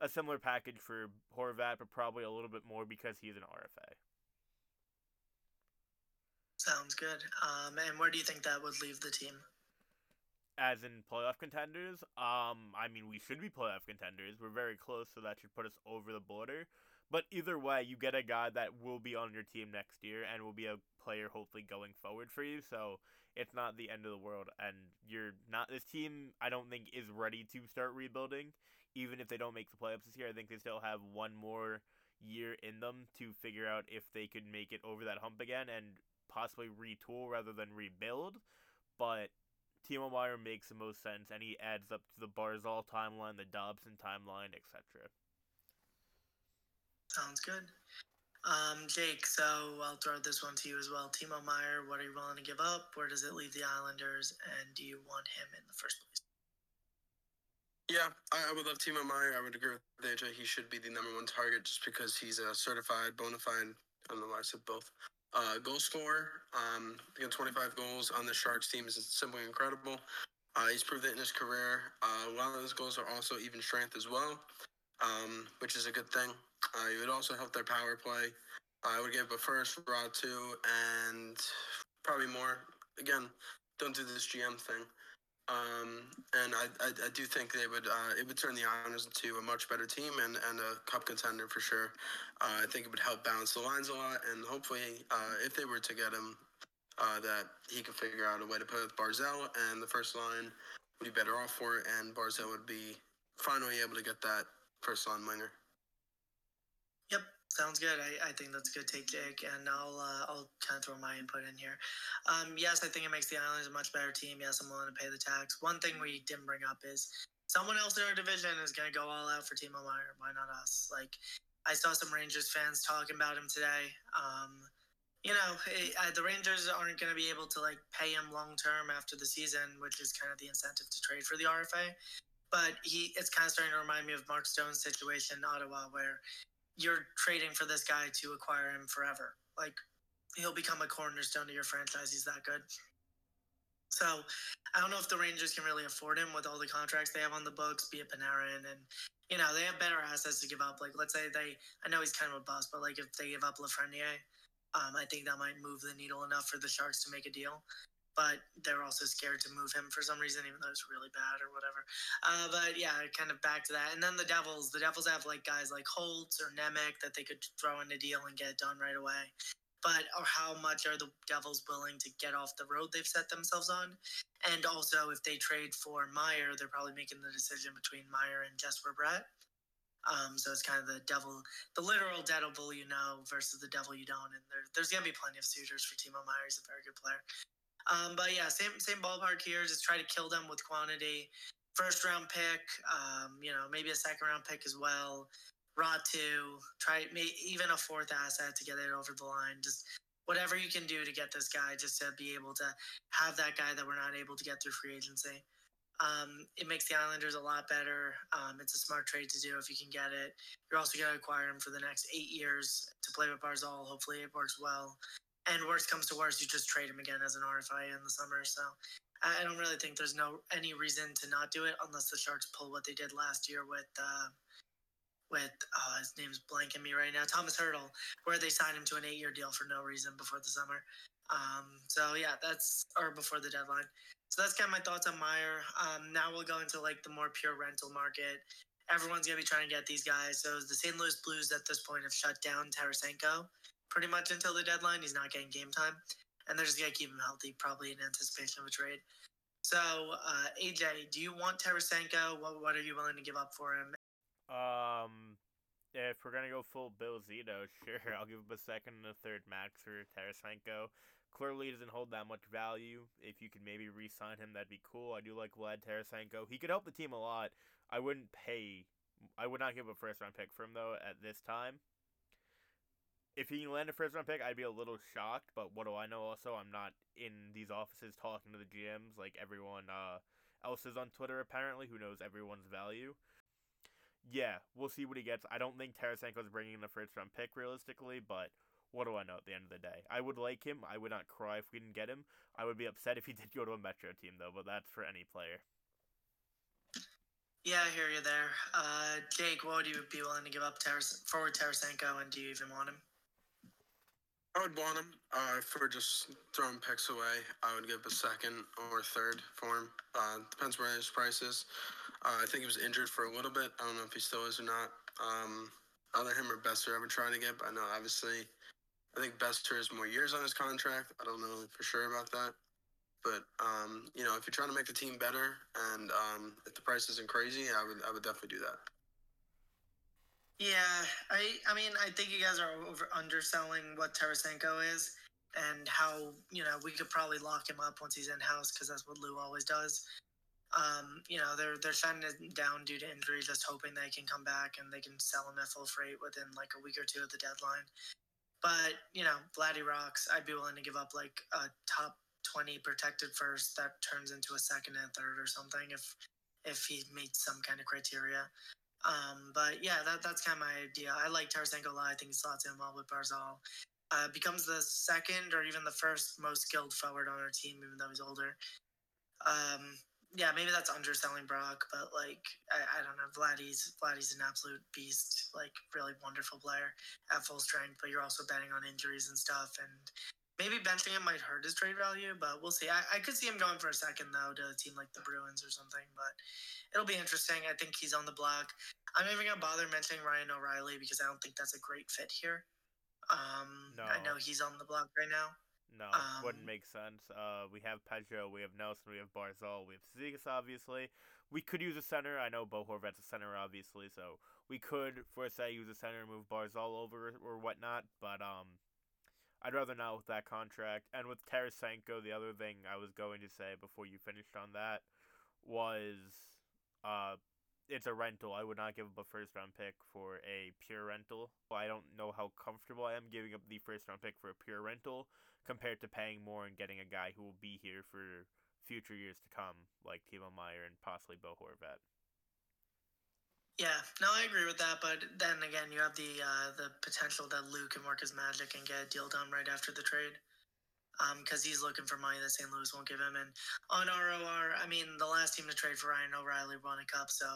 a similar package for Horvat, but probably a little bit more because he's an RFA. Sounds good. Um, and where do you think that would leave the team? As in playoff contenders, um, I mean we should be playoff contenders. We're very close, so that should put us over the border. But either way, you get a guy that will be on your team next year and will be a player hopefully going forward for you. So it's not the end of the world, and you're not. This team, I don't think, is ready to start rebuilding even if they don't make the playoffs this year, I think they still have one more year in them to figure out if they could make it over that hump again and possibly retool rather than rebuild. But Timo Meier makes the most sense, and he adds up to the Barzal timeline, the Dobson timeline, etc. Sounds good. Um, Jake, so I'll throw this one to you as well. Timo Meier, what are you willing to give up? Where does it leave the Islanders? And do you want him in the first place? Yeah, I, I would love Timo Meier. I would agree with AJ. He should be the number one target just because he's a certified, bona fide, I don't know why I said both, uh, goal scorer. Um, again, 25 goals on the Sharks team is simply incredible. Uh, he's proved it in his career. Uh, a lot of those goals are also even strength as well, um, which is a good thing. Uh, it would also help their power play. I would give a first, Rod two, and probably more. Again, don't do this GM thing. Um, and I, I, I, do think they would uh, it would turn the Islanders into a much better team and, and a cup contender for sure. Uh, I think it would help balance the lines a lot, and hopefully, uh, if they were to get him, uh, that he could figure out a way to put with Barzal, and the first line would be better off for it, and Barzal would be finally able to get that first line winger. Sounds good. I, I think that's a good take, Jake, and I'll uh, I'll kind of throw my input in here. Um, yes, I think it makes the Islanders a much better team. Yes, I'm willing to pay the tax. One thing we didn't bring up is someone else in our division is going to go all out for Timo Meier. Why not us? Like, I saw some Rangers fans talking about him today. Um, you know, it, uh, the Rangers aren't going to be able to like pay him long term after the season, which is kind of the incentive to trade for the RFA. But he, it's kind of starting to remind me of Mark Stone's situation in Ottawa, where you're trading for this guy to acquire him forever. Like he'll become a cornerstone to your franchise. He's that good. So I don't know if the Rangers can really afford him with all the contracts they have on the books, be it Panarin and you know, they have better assets to give up. Like let's say they I know he's kind of a bust, but like if they give up Lafreniere, um, I think that might move the needle enough for the Sharks to make a deal but they're also scared to move him for some reason, even though it's really bad or whatever. Uh, but yeah, kind of back to that. And then the Devils, the Devils have like guys like Holtz or Nemec that they could throw in a deal and get it done right away. But or how much are the Devils willing to get off the road they've set themselves on? And also, if they trade for Meier, they're probably making the decision between Meier and Jesper Bratt. Um, so it's kind of the devil, the literal devil you know versus the devil you don't. And there, there's going to be plenty of suitors for Timo Meier. He's a very good player. Um, but yeah, same same ballpark here. Just try to kill them with quantity. First round pick, um, you know, maybe a second round pick as well. Räty, try may, even a fourth asset to get it over the line. Just whatever you can do to get this guy, just to be able to have that guy that we're not able to get through free agency. Um, it makes the Islanders a lot better. Um, it's a smart trade to do if you can get it. You're also going to acquire him for the next eight years to play with Barzal. Hopefully, it works well. And worst comes to worst, you just trade him again as an RFI in the summer. So I don't really think there's no any reason to not do it unless the Sharks pull what they did last year with uh, with oh, his name's blanking me right now, Tomas Hertl, where they signed him to an eight-year deal for no reason before the summer. Um, so yeah, that's or before the deadline. So that's kind of my thoughts on Meier. Um, now we'll go into like the more pure rental market. Everyone's gonna be trying to get these guys. So the St. Louis Blues at this point have shut down Tarasenko pretty much until the deadline. He's not getting game time, and they're just gonna keep him healthy, probably in anticipation of a trade. So uh, AJ, do you want Tarasenko? What what are you willing to give up for him? Um, if we're gonna go full Bill Zito, sure, I'll give him a second and a third max for Tarasenko clearly doesn't hold that much value. If you could maybe re-sign him, that'd be cool. I do like Vlad Tarasenko. He could help the team a lot. I wouldn't pay. I would not give a first round pick for him though at this time. If he can land a first round pick, I'd be a little shocked. But what do I know? Also, I'm not in these offices talking to the GMs like everyone uh, else is on Twitter. Apparently, who knows everyone's value. Yeah, we'll see what he gets. I don't think Tarasenko's bringing the first round pick realistically, but what do I know at the end of the day? I would like him. I would not cry if we didn't get him. I would be upset if he did go to a Metro team, though, but that's for any player. Yeah, I hear you there. Uh, Jake, what would you be willing to give up Taras- for Tarasenko, and do you even want him? I would want him uh, for just throwing picks away. I would give a second or third for him. Uh, depends where his price is. Uh, I think he was injured for a little bit. I don't know if he still is or not. Um, either him or Boeser ever trying to get, but I know obviously I think Boeser has more years on his contract. I don't know for sure about that. But um, you know, if you're trying to make the team better and um, if the price isn't crazy, I would I would definitely do that. Yeah, I I mean I think you guys are over underselling what Tarasenko is and how you know we could probably lock him up once he's in house because that's what Lou always does. Um, you know they're they're shutting it down due to injury, just hoping they can come back and they can sell him at full freight within like a week or two of the deadline. But you know, Vladdy rocks. I'd be willing to give up like a top twenty protected first that turns into a second and third or something if if he meets some kind of criteria. Um, but yeah, that, that's kind of my idea. I like Tarasenko a lot. I think he slots in well with Barzal. Uh, becomes the second or even the first most skilled forward on our team, even though he's older. Um, yeah, maybe that's underselling Brock, but like I, I don't know, Vladdy's Vladdy's an absolute beast, like really wonderful player at full strength. But you're also betting on injuries and stuff, and maybe benching him might hurt his trade value. But we'll see. I, I could see him going for a second though to a team like the Bruins or something. But it'll be interesting. I think he's on the block. I'm not even gonna bother mentioning Ryan O'Reilly because I don't think that's a great fit here. Um, No. I know he's on the block right now. No, Um, wouldn't make sense. Uh, we have Pageau, we have Nelson, we have Barzal, we have Cizikas, obviously. We could use a center. I know Bo Horvat's a center, obviously, so we could, for say, use a center and move Barzal over or whatnot, but um, I'd rather not with that contract. And with Tarasenko, the other thing I was going to say before you finished on that was uh, it's a rental. I would not give up a first round pick for a pure rental. I don't know how comfortable I am giving up the first round pick for a pure rental compared to paying more and getting a guy who will be here for future years to come, like Timo Meier and possibly Bo Horvat. Yeah, no, I agree with that. But then again, you have the uh, the potential that Lou can work his magic and get a deal done right after the trade, because he's looking for money that St. Louis won't give him. And on ROR, I mean, the last team to trade for Ryan O'Reilly won a cup, so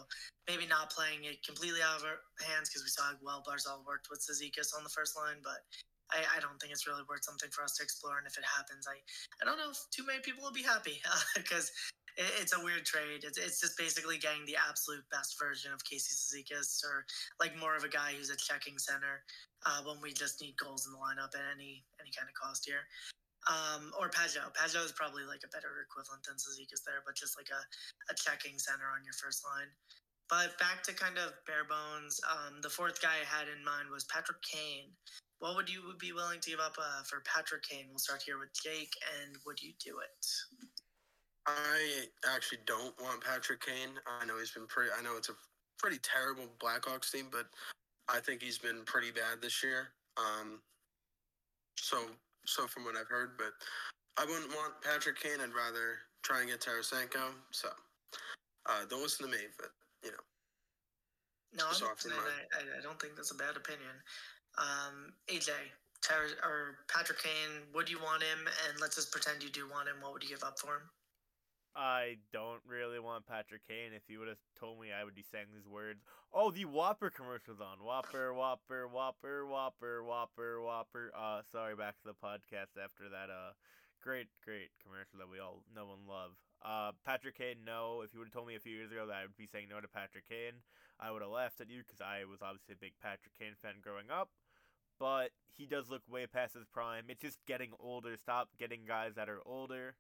maybe not playing it completely out of our hands because we saw how well Barzal worked with Cizikas on the first line, but. I, I don't think it's really worth something for us to explore, and if it happens, I, I don't know if too many people will be happy because it's a weird trade. It's, it's just basically getting the absolute best version of Casey Cizikas or like more of a guy who's a checking center uh, when we just need goals in the lineup at any any kind of cost here. Um, or Pageau. Pageau is probably like a better equivalent than Cizikas there, but just like a, a checking center on your first line. But back to kind of bare bones, um, the fourth guy I had in mind was Patrick Kane. What would you be willing to give up uh, for Patrick Kane? We'll start here with Jake, and would you do it? I actually don't want Patrick Kane. I know he's been pretty. I know it's a pretty terrible Blackhawks team, but I think he's been pretty bad this year. Um, so so from what I've heard, but I wouldn't want Patrick Kane. I'd rather try and get Tarasenko. So uh, don't listen to me, but you know. No, I'm Just not I, I, don't think that's a bad opinion. Um, AJ, Ter- or Patrick Kane, would you want him? And let's just pretend you do want him. What would you give up for him? I don't really want Patrick Kane. If you would have told me, I would be saying these words. Oh, the Whopper commercial's on. Whopper, Whopper, Whopper, Whopper, Whopper, Whopper. Uh, sorry, back to the podcast after that. Uh, great, great commercial that we all know and love. Uh, Patrick Kane, no. If you would have told me a few years ago that I would be saying no to Patrick Kane, I would have laughed at you because I was obviously a big Patrick Kane fan growing up. But he does look way past his prime. It's just getting older. Stop getting guys that are older.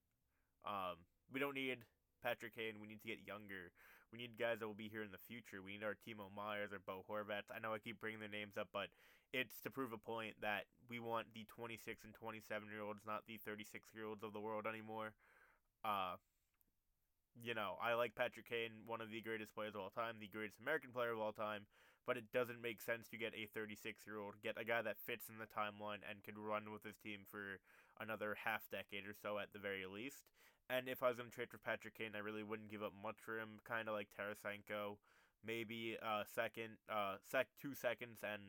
Um, we don't need Patrick Kane. We need to get younger. We need guys that will be here in the future. We need our Timo Meiers or Bo Horvats. I know I keep bringing their names up, but it's to prove a point that we want the 26 and 27 year olds, not the 36 year olds of the world anymore. Uh, you know, I like Patrick Kane, one of the greatest players of all time, the greatest American player of all time, but it doesn't make sense to get a 36 year old, get a guy that fits in the timeline and could run with his team for another half decade or so at the very least. And if I was going to trade for Patrick Kane, I really wouldn't give up much for him, kind of like Tarasenko, maybe uh second, uh sec two seconds and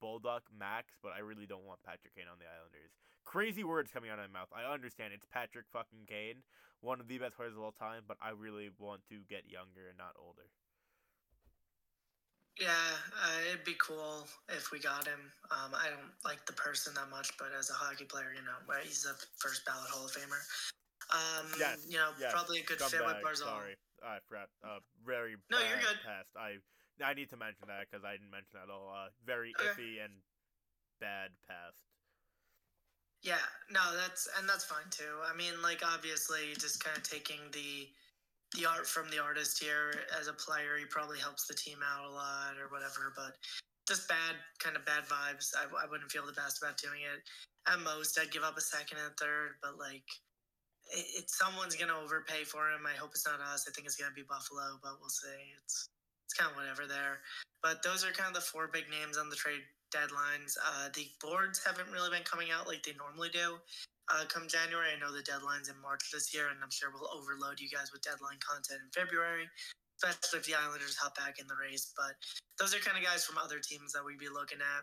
Bulldog max, but I really don't want Patrick Kane on the Islanders. Crazy words coming out of my mouth. I understand it's Patrick fucking Kane, one of the best players of all time, but I really want to get younger and not older. Yeah, uh, it'd be cool if we got him. Um, I don't like the person that much, but as a hockey player, you know, he's a first ballot Hall of Famer. Um, Yes, you know, yes, probably a good fit with Scumbag, Barzal. Sorry, I forgot. Uh, very No, you're good. Past. I I need to mention that because I didn't mention that at all. Uh, very Okay. iffy and bad past. Yeah, no, that's and that's fine too. I mean, like obviously, just kind of taking the the art from the artist here as a player, he probably helps the team out a lot or whatever. But just bad, kind of bad vibes. I, I wouldn't feel the best about doing it. At most, I'd give up a second and third, but like. It, someone's gonna overpay for him. I hope it's not us. I think it's gonna be Buffalo, but we'll see. It's it's kind of whatever there. But those are kind of the four big names on the trade deadlines. Uh, the boards haven't really been coming out like they normally do. Uh, come January, I know the deadline's in March this year, and I'm sure we'll overload you guys with deadline content in February, especially if the Islanders hop back in the race. But those are kind of guys from other teams that we'd be looking at.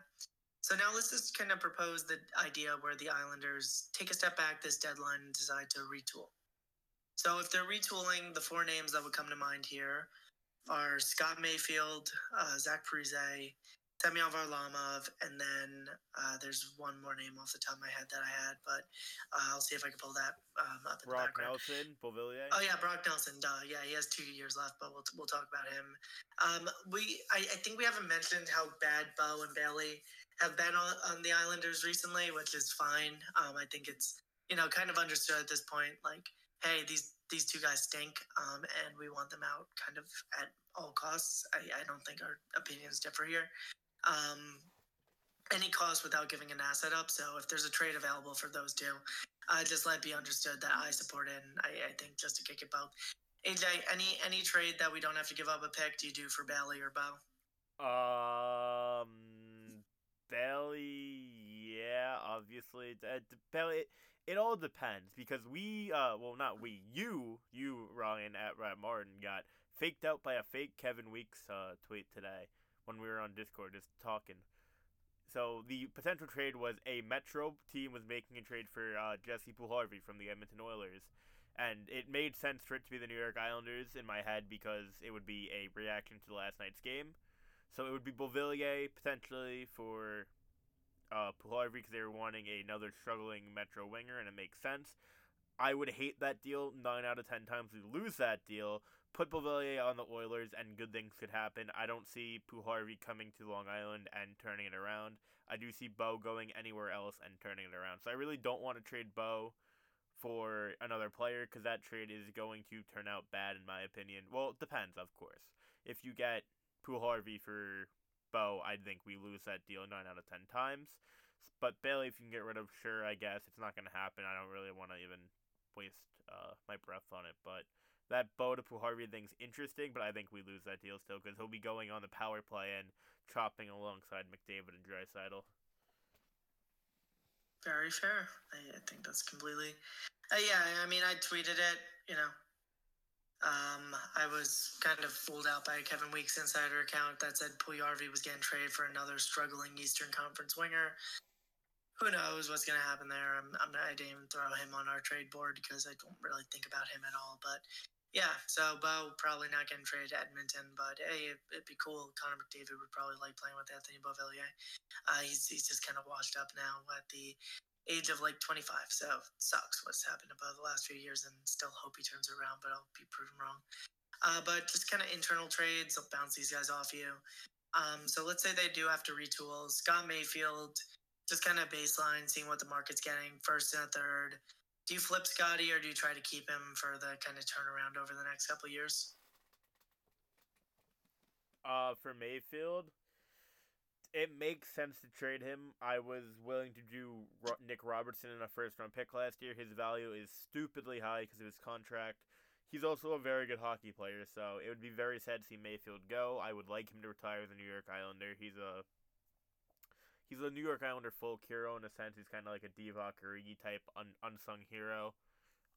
So now let's just kind of propose the idea where the Islanders take a step back this deadline and decide to retool. So if they're retooling, the four names that would come to mind here are Scott Mayfield, uh, Zach Parise, Semyon Varlamov, and then uh, there's one more name off the top of my head that I had, but uh, I'll see if I can pull that um, up in the Brock background. Nelson, Beauvillier. Oh yeah, Brock Nelson. Duh. Yeah, he has two years left, but we'll we'll talk about him. Um, we I, I think we haven't mentioned how bad Bo and Bailey have been on, the Islanders recently, which is fine. Um, I think it's you know kind of understood at this point. Like, hey, these these two guys stink, um, and we want them out kind of at all costs. I, I don't think our opinions differ here. Um, any cost without giving an asset up. So if there's a trade available for those two, uh, just let it be understood that I support it. And I, I think just to kick it both. AJ, any any trade that we don't have to give up a pick, do you do for Bailey or Bo? Um, Bailey, yeah, obviously. Uh, d- it, it all depends because we, uh, well, not we, you, you, Ryan at Rat Martin, got faked out by a fake Kevin Weekes uh, tweet today when we were on Discord just talking. So the potential trade was a Metro team was making a trade for uh, Jesse Puljujärvi from the Edmonton Oilers, and it made sense for it to be the New York Islanders in my head because it would be a reaction to last night's game. So it would be Beauvillier potentially for uh, because they were wanting another struggling Metro winger, and it makes sense. I would hate that deal. Nine out of ten times we lose that deal. Put Beauvillier on the Oilers, and good things could happen. I don't see Puljujärvi coming to Long Island and turning it around. I do see Bo going anywhere else and turning it around. So I really don't want to trade Bo for another player because that trade is going to turn out bad in my opinion. Well, it depends, of course. If you get Puljujärvi for Bo, I think we lose that deal nine out of ten times. But Bailey, if you can get rid of, sure, I guess it's not going to happen. I don't really want to even waste uh, my breath on it. But that Bo to Puljujärvi thing's interesting, but I think we lose that deal still because he'll be going on the power play and chopping alongside McDavid and Draisaitl. Very fair. I, I think that's completely. Uh, yeah, I mean, I tweeted it. You know, um, I was kind of fooled out by a Kevin Weekes insider account that said Puljujarvi was getting traded for another struggling Eastern Conference winger. Who knows what's going to happen there? I'm, I'm not, I didn't even throw him on our trade board because I don't really think about him at all. But yeah, so Bo probably not getting traded to Edmonton, but hey, it, would be cool. Connor McDavid would probably like playing with Anthony Beauvillier. Uh, he's he's just kind of washed up now at the age of like 25, so sucks what's happened above the last few years, and still hope he turns around, but I'll be proven wrong. Uh, but just kind of internal trades, I'll bounce these guys off you. Um, so let's say they do have to retool. Scott Mayfield, just kind of baseline, seeing what the market's getting, first and a third do you flip Scotty or do you try to keep him for the kind of turnaround over the next couple years? Uh, for Mayfield, it makes sense to trade him. I was willing to do Nick Robertson in a first round pick last year. His value is stupidly high because of his contract. He's also a very good hockey player, so it would be very sad to see Mayfield go. I would like him to retire as a New York Islander. He's a he's a New York Islander folk hero in a sense. He's kind of like a Divock Origi type un- unsung hero.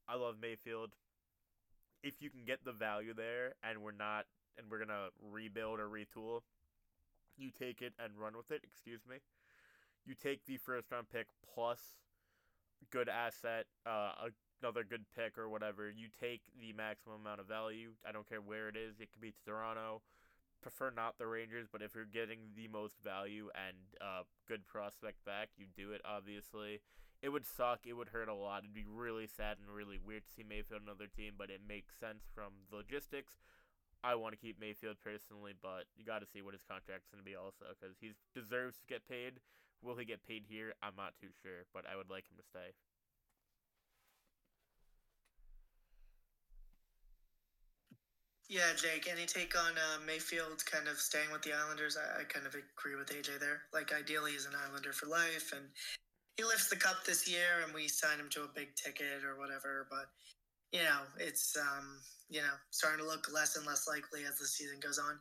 I love Mayfield. If you can get the value there, and we're not, and we're gonna rebuild or retool, you take it and run with it. Excuse me. You take the first round pick plus good asset, uh, another good pick or whatever. You take the maximum amount of value. I don't care where it is. It could be Toronto prefer not the Rangers, but if you're getting the most value and uh, good prospect back, you do it. Obviously, it would suck. It would hurt a lot. It'd be really sad and really weird to see Mayfield another team, but it makes sense from the logistics. I want to keep Mayfield personally, but you got to see what his contract's going to be also because he deserves to get paid. Will he get paid here? I'm not too sure, but I would like him to stay. Yeah, Jake, any take on uh, Mayfield kind of staying with the Islanders? I, I, kind of agree with AJ there. Like, ideally, he's an Islander for life, and he lifts the cup this year, and we sign him to a big ticket or whatever. But, you know, it's, um, you know, starting to look less and less likely as the season goes on.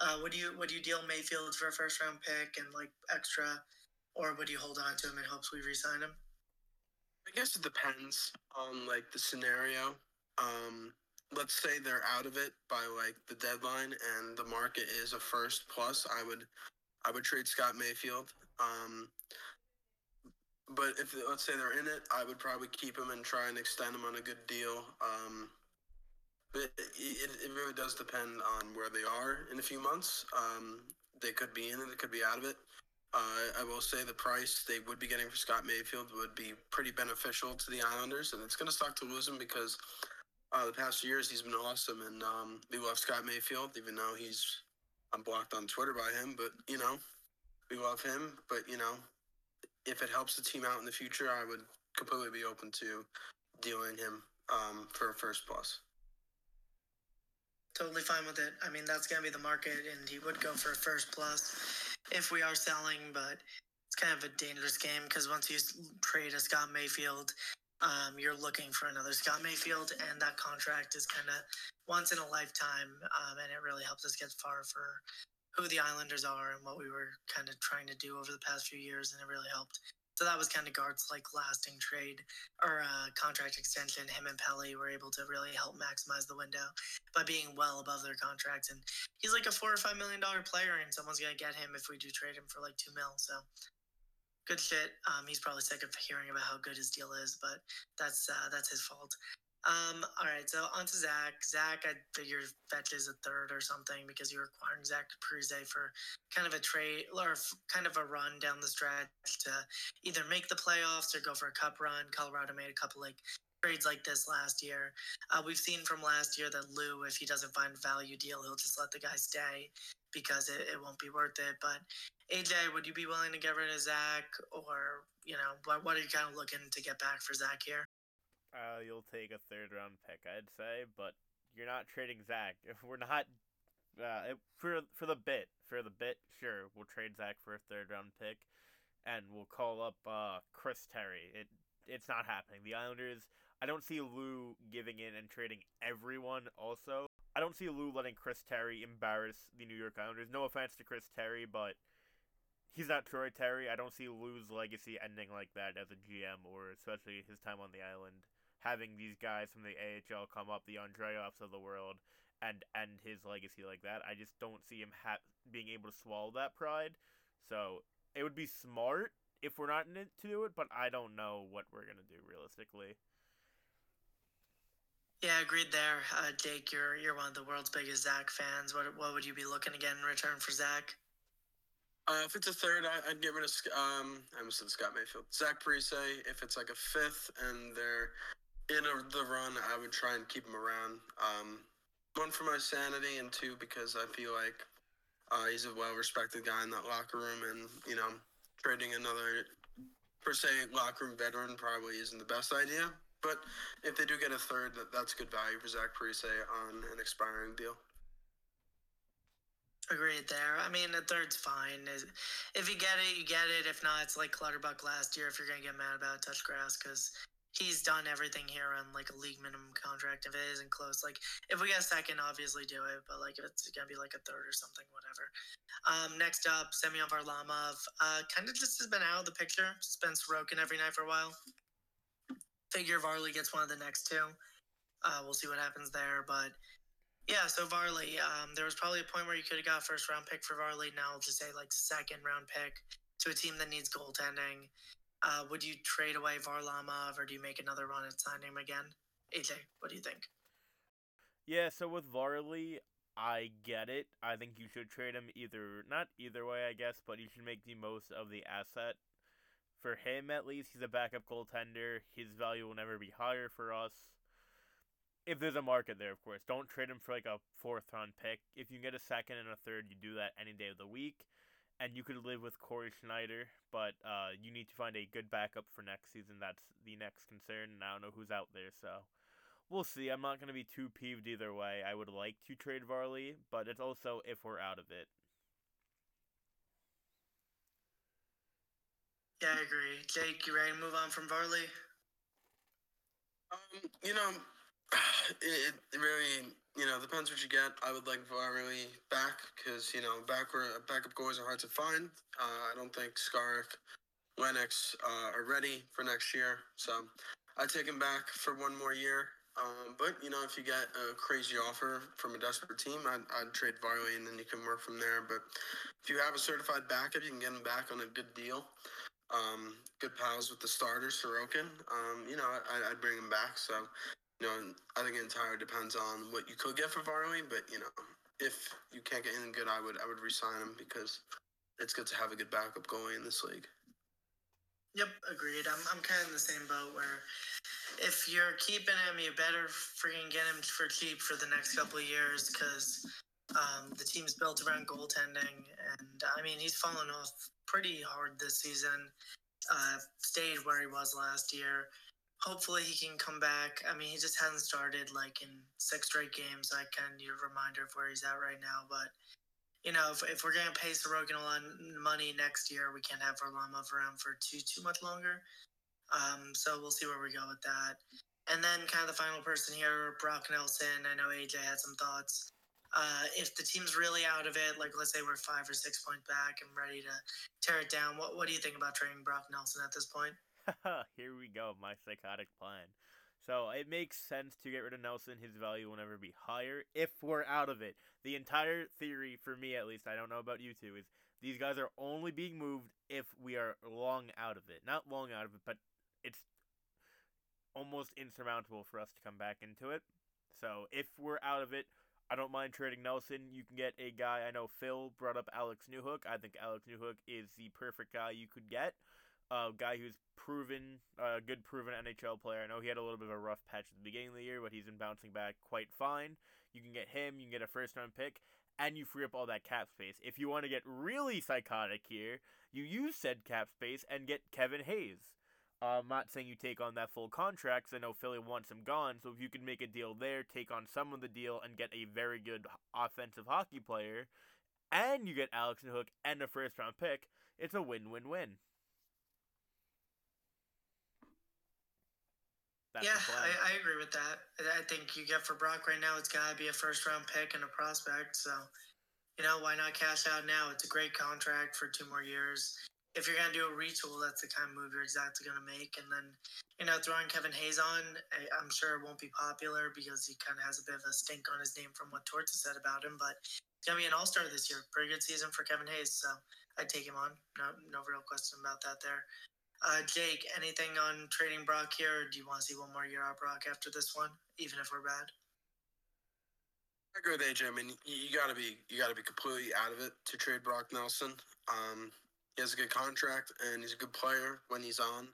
Uh, would you would you deal Mayfield for a first round pick and like extra, or would you hold on to him in hopes we re-sign him? I guess it depends on like the scenario. Um, let's say they're out of it by like the deadline and the market is a first plus, I would I would trade Scott Mayfield. Um, but if let's say they're in it, I would probably keep him and try and extend him on a good deal. Um, but it, it, really does depend on where they are in a few months. Um, they could be in it, they could be out of it. Uh, I will say the price they would be getting for Scott Mayfield would be pretty beneficial to the Islanders, and it's going to suck to lose him because uh, the past years he's been awesome, and um, we love Scott Mayfield, even though he's I'm blocked on Twitter by him. But you know, we love him. But you know, if it helps the team out in the future, I would completely be open to dealing him um, for a first plus. Totally fine with it. I mean, that's going to be the market, and he would go for a first plus if we are selling, but it's kind of a dangerous game because once you trade a Scott Mayfield, um, you're looking for another Scott Mayfield, and that contract is kind of once in a lifetime, um, and it really helps us get far for who the Islanders are and what we were kind of trying to do over the past few years, and it really helped. So that was kind of Gart's like lasting trade or uh, contract extension. Him and Pelly were able to really help maximize the window by being well above their contracts. And he's like a four or five million dollar player, and someone's gonna get him if we do trade him for like two mil. So good shit. Um, he's probably sick of hearing about how good his deal is, but that's uh, that's his fault. Um, all right, so on to Zach. Zach, I figured fetches a third or something because you're acquiring Zach Parise for kind of a trade or kind of a run down the stretch to either make the playoffs or go for a cup run. Colorado made a couple like trades like this last year. Uh, we've seen from last year that Lou, if he doesn't find a value deal, he'll just let the guy stay because it, it won't be worth it. But AJ, would you be willing to get rid of Zach, or you know, what what are you kind of looking to get back for Zach here? Uh, you'll take a third round pick, I'd say, but you're not trading Zach. If we're not uh, for for the bit, for the bit, sure, we'll trade Zach for a third round pick, and we'll call up uh, Chris Terry. It it's not happening. The Islanders I don't see Lou giving in and trading everyone. Also, I don't see Lou letting Chris Terry embarrass the New York Islanders. No offense to Chris Terry, but he's not Troy Terry. I don't see Lou's legacy ending like that as a GM, or especially his time on the island, having these guys from the AHL come up, the Andreevs of the world, and end his legacy like that. I just don't see him ha- being able to swallow that pride. So it would be smart if we're not in it to do it, but I don't know what we're gonna do realistically. Yeah, agreed there. Uh, Jake, you're you're one of the world's biggest Zach fans. What what would you be looking to get in return for Zach? Uh, if it's a third, I, I'd get rid of um. I almost said Scott Mayfield. Zach Parise. If it's like a fifth and they're in a, the run, I would try and keep him around. Um, one for my sanity, and two because I feel like uh, he's a well-respected guy in that locker room, and you know, trading another per se locker room veteran probably isn't the best idea. But if they do get a third, that, that's good value for Zach Parise on an expiring deal. Agreed there. I mean, a third's fine. If you get it, you get it. If not, it's like Clutterbuck last year. If you're gonna get mad about touch grass, because he's done everything here on like a league minimum contract. If it isn't close, like if we get a second, obviously do it. But like if it's gonna be like a third or something, whatever. Um, next up, Semyon Varlamov. Uh, kind of just has been out of the picture. It's been Sorokin every night for a while. Figure Varley gets one of the next two. Uh, we'll see what happens there, but yeah, so Varley, um, there was probably a point where you could have got first round pick for Varley. Now I'll just say like second round pick to a team that needs goaltending. Uh, would you trade away Varlamov or do you make another run at signing him again? AJ, what do you think? Yeah, so with Varley, I get it. I think you should trade him either not either way, I guess, but you should make the most of the asset. For him at least, he's a backup goaltender. His value will never be higher for us. If there's a market there, of course. Don't trade him for like a fourth round pick. If you get a second and a third, you do that any day of the week. And you could live with Cory Schneider, but uh, you need to find a good backup for next season. That's the next concern, and I don't know who's out there, so we'll see. I'm not going to be too peeved either way. I would like to trade Varley, but it's also if we're out of it. Yeah, I agree. Jake, you ready to move on from Varley? Um, you know, it, it really, you know, depends what you get. I would like Varley back because you know, back backup goalies are hard to find. Uh, I don't think Skarek, Lennox uh, are ready for next year, so I take him back for one more year. Um, but you know, if you get a crazy offer from a desperate team, I'd, I'd trade Varley, and then you can work from there. But if you have a certified backup, you can get him back on a good deal. Um, good pals with the starter, Sorokin. Um, you know, I, I'd bring him back. So, know, I think it entirely depends on what you could get for Varley. But you know, if you can't get anything good, I would I would resign him because it's good to have a good backup goalie in this league. Yep, agreed. I'm, I'm kind of in the same boat where if you're keeping him, you better freaking get him for cheap for the next couple of years because um, the team's built around goaltending. And I mean, he's fallen off pretty hard this season, uh, stayed where he was last year. Hopefully, he can come back. I mean, he just hasn't started like in six straight games. I kind of need a reminder of where he's at right now. But you know, if, if we're going to pay Sorokin a lot of money next year, we can't have Varlamov around for too too much longer. Um, so we'll see where we go with that. And then, kind of the final person here, Brock Nelson. I know AJ had some thoughts. Uh, if the team's really out of it, like let's say we're five or six points back and ready to tear it down, what what do you think about trading Brock Nelson at this point? Here we go, my psychotic plan. So it makes sense to get rid of Nelson. His value will never be higher if we're out of it. The entire theory, for me at least, I don't know about you two, is these guys are only being moved if we are long out of it. Not long out of it, but it's almost insurmountable for us to come back into it. So if we're out of it, I don't mind trading Nelson. You can get a guy. I know Phil brought up Alex Newhook. I think Alex Newhook is the perfect guy you could get. A guy who's proven, a uh, good proven NHL player. I know he had a little bit of a rough patch at the beginning of the year, but he's been bouncing back quite fine. You can get him. You can get a first round pick, and you free up all that cap space. If you want to get really psychotic here, you use said cap space and get Kevin Hayes. Uh, I'm not saying you take on that full contract, 'cause I know Philly wants him gone. So if you can make a deal there, take on some of the deal, and get a very good offensive hockey player, and you get Alex and Hook and a first round pick, it's a win win win. That's yeah. I, I agree with that. I think you get for Brock right now, it's got to be a first round pick and a prospect. So, you know, why not cash out now? It's a great contract for two more years. If you're going to do a retool, that's the kind of move you're exactly going to make. And then, you know, throwing Kevin Hayes on, I, I'm sure it won't be popular because he kind of has a bit of a stink on his name from what Torts said about him. But he's going to be an all star this year. Pretty good season for Kevin Hayes. So I'd take him on. No, no real question about that there. Uh, Jake, anything on trading Brock here, do you want to see one more year out Brock after this one, even if we're bad? I agree with AJ. I mean, you, you got to be you got to be completely out of it to trade Brock Nelson. Um, he has a good contract and he's a good player when he's on.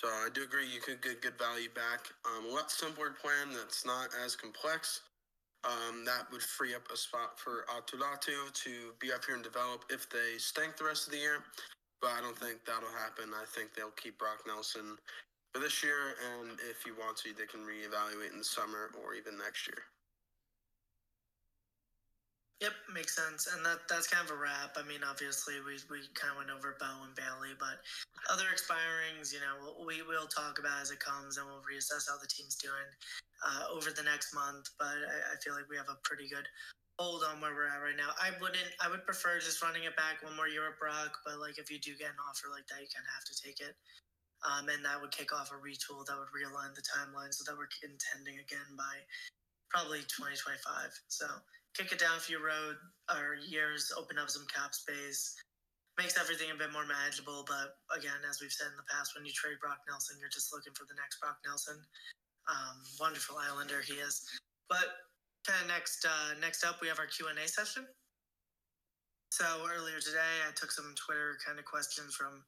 So I do agree you could get good value back. Um, a lot simpler plan that's not as complex. Um, that would free up a spot for Atulatu to be up here and develop if they stink the rest of the year. But I don't think that'll happen. I think they'll keep Brock Nelson for this year, and if you want to, they can reevaluate in the summer or even next year. Yep, makes sense. And that that's kind of a wrap. I mean, obviously, we, we kind of went over Bow and Bailey, but other expirings, you know, we will talk about as it comes and we'll reassess how the team's doing uh, over the next month. But I, I feel like we have a pretty good hold on where we're at right now. I wouldn't, I would prefer just running it back one more year at Brock, but like if you do get an offer like that, you kind of have to take it. Um, and that would kick off a retool that would realign the timeline so that we're intending again by probably 2025. So kick it down a few road or years, open up some cap space, makes everything a bit more manageable. But again, as we've said in the past, when you trade Brock Nelson, you're just looking for the next Brock Nelson. Um, wonderful Islander he is. But of next uh, next up, we have our Q and A session. So earlier today, I took some Twitter kind of questions from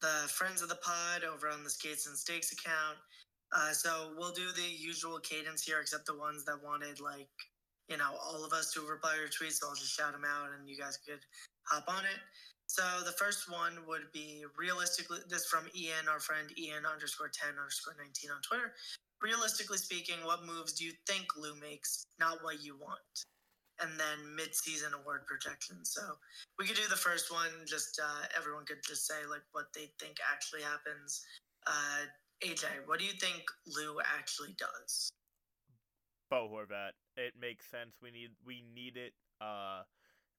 the friends of the pod over on the Skates and Stakes account. Uh, so we'll do the usual cadence here, except the ones that wanted like you know all of us to reply your tweets. So I'll just shout them out, and you guys could hop on it. So the first one would be realistically this from Ian, our friend Ian underscore ten underscore nineteen on Twitter. Realistically speaking, what moves do you think Lou makes? Not what you want. And then mid-season award projections. So we could do the first one. Just uh, everyone could just say like what they think actually happens. Uh, AJ, what do you think Lou actually does? Bo Horvat. It makes sense. We need we need it. Uh,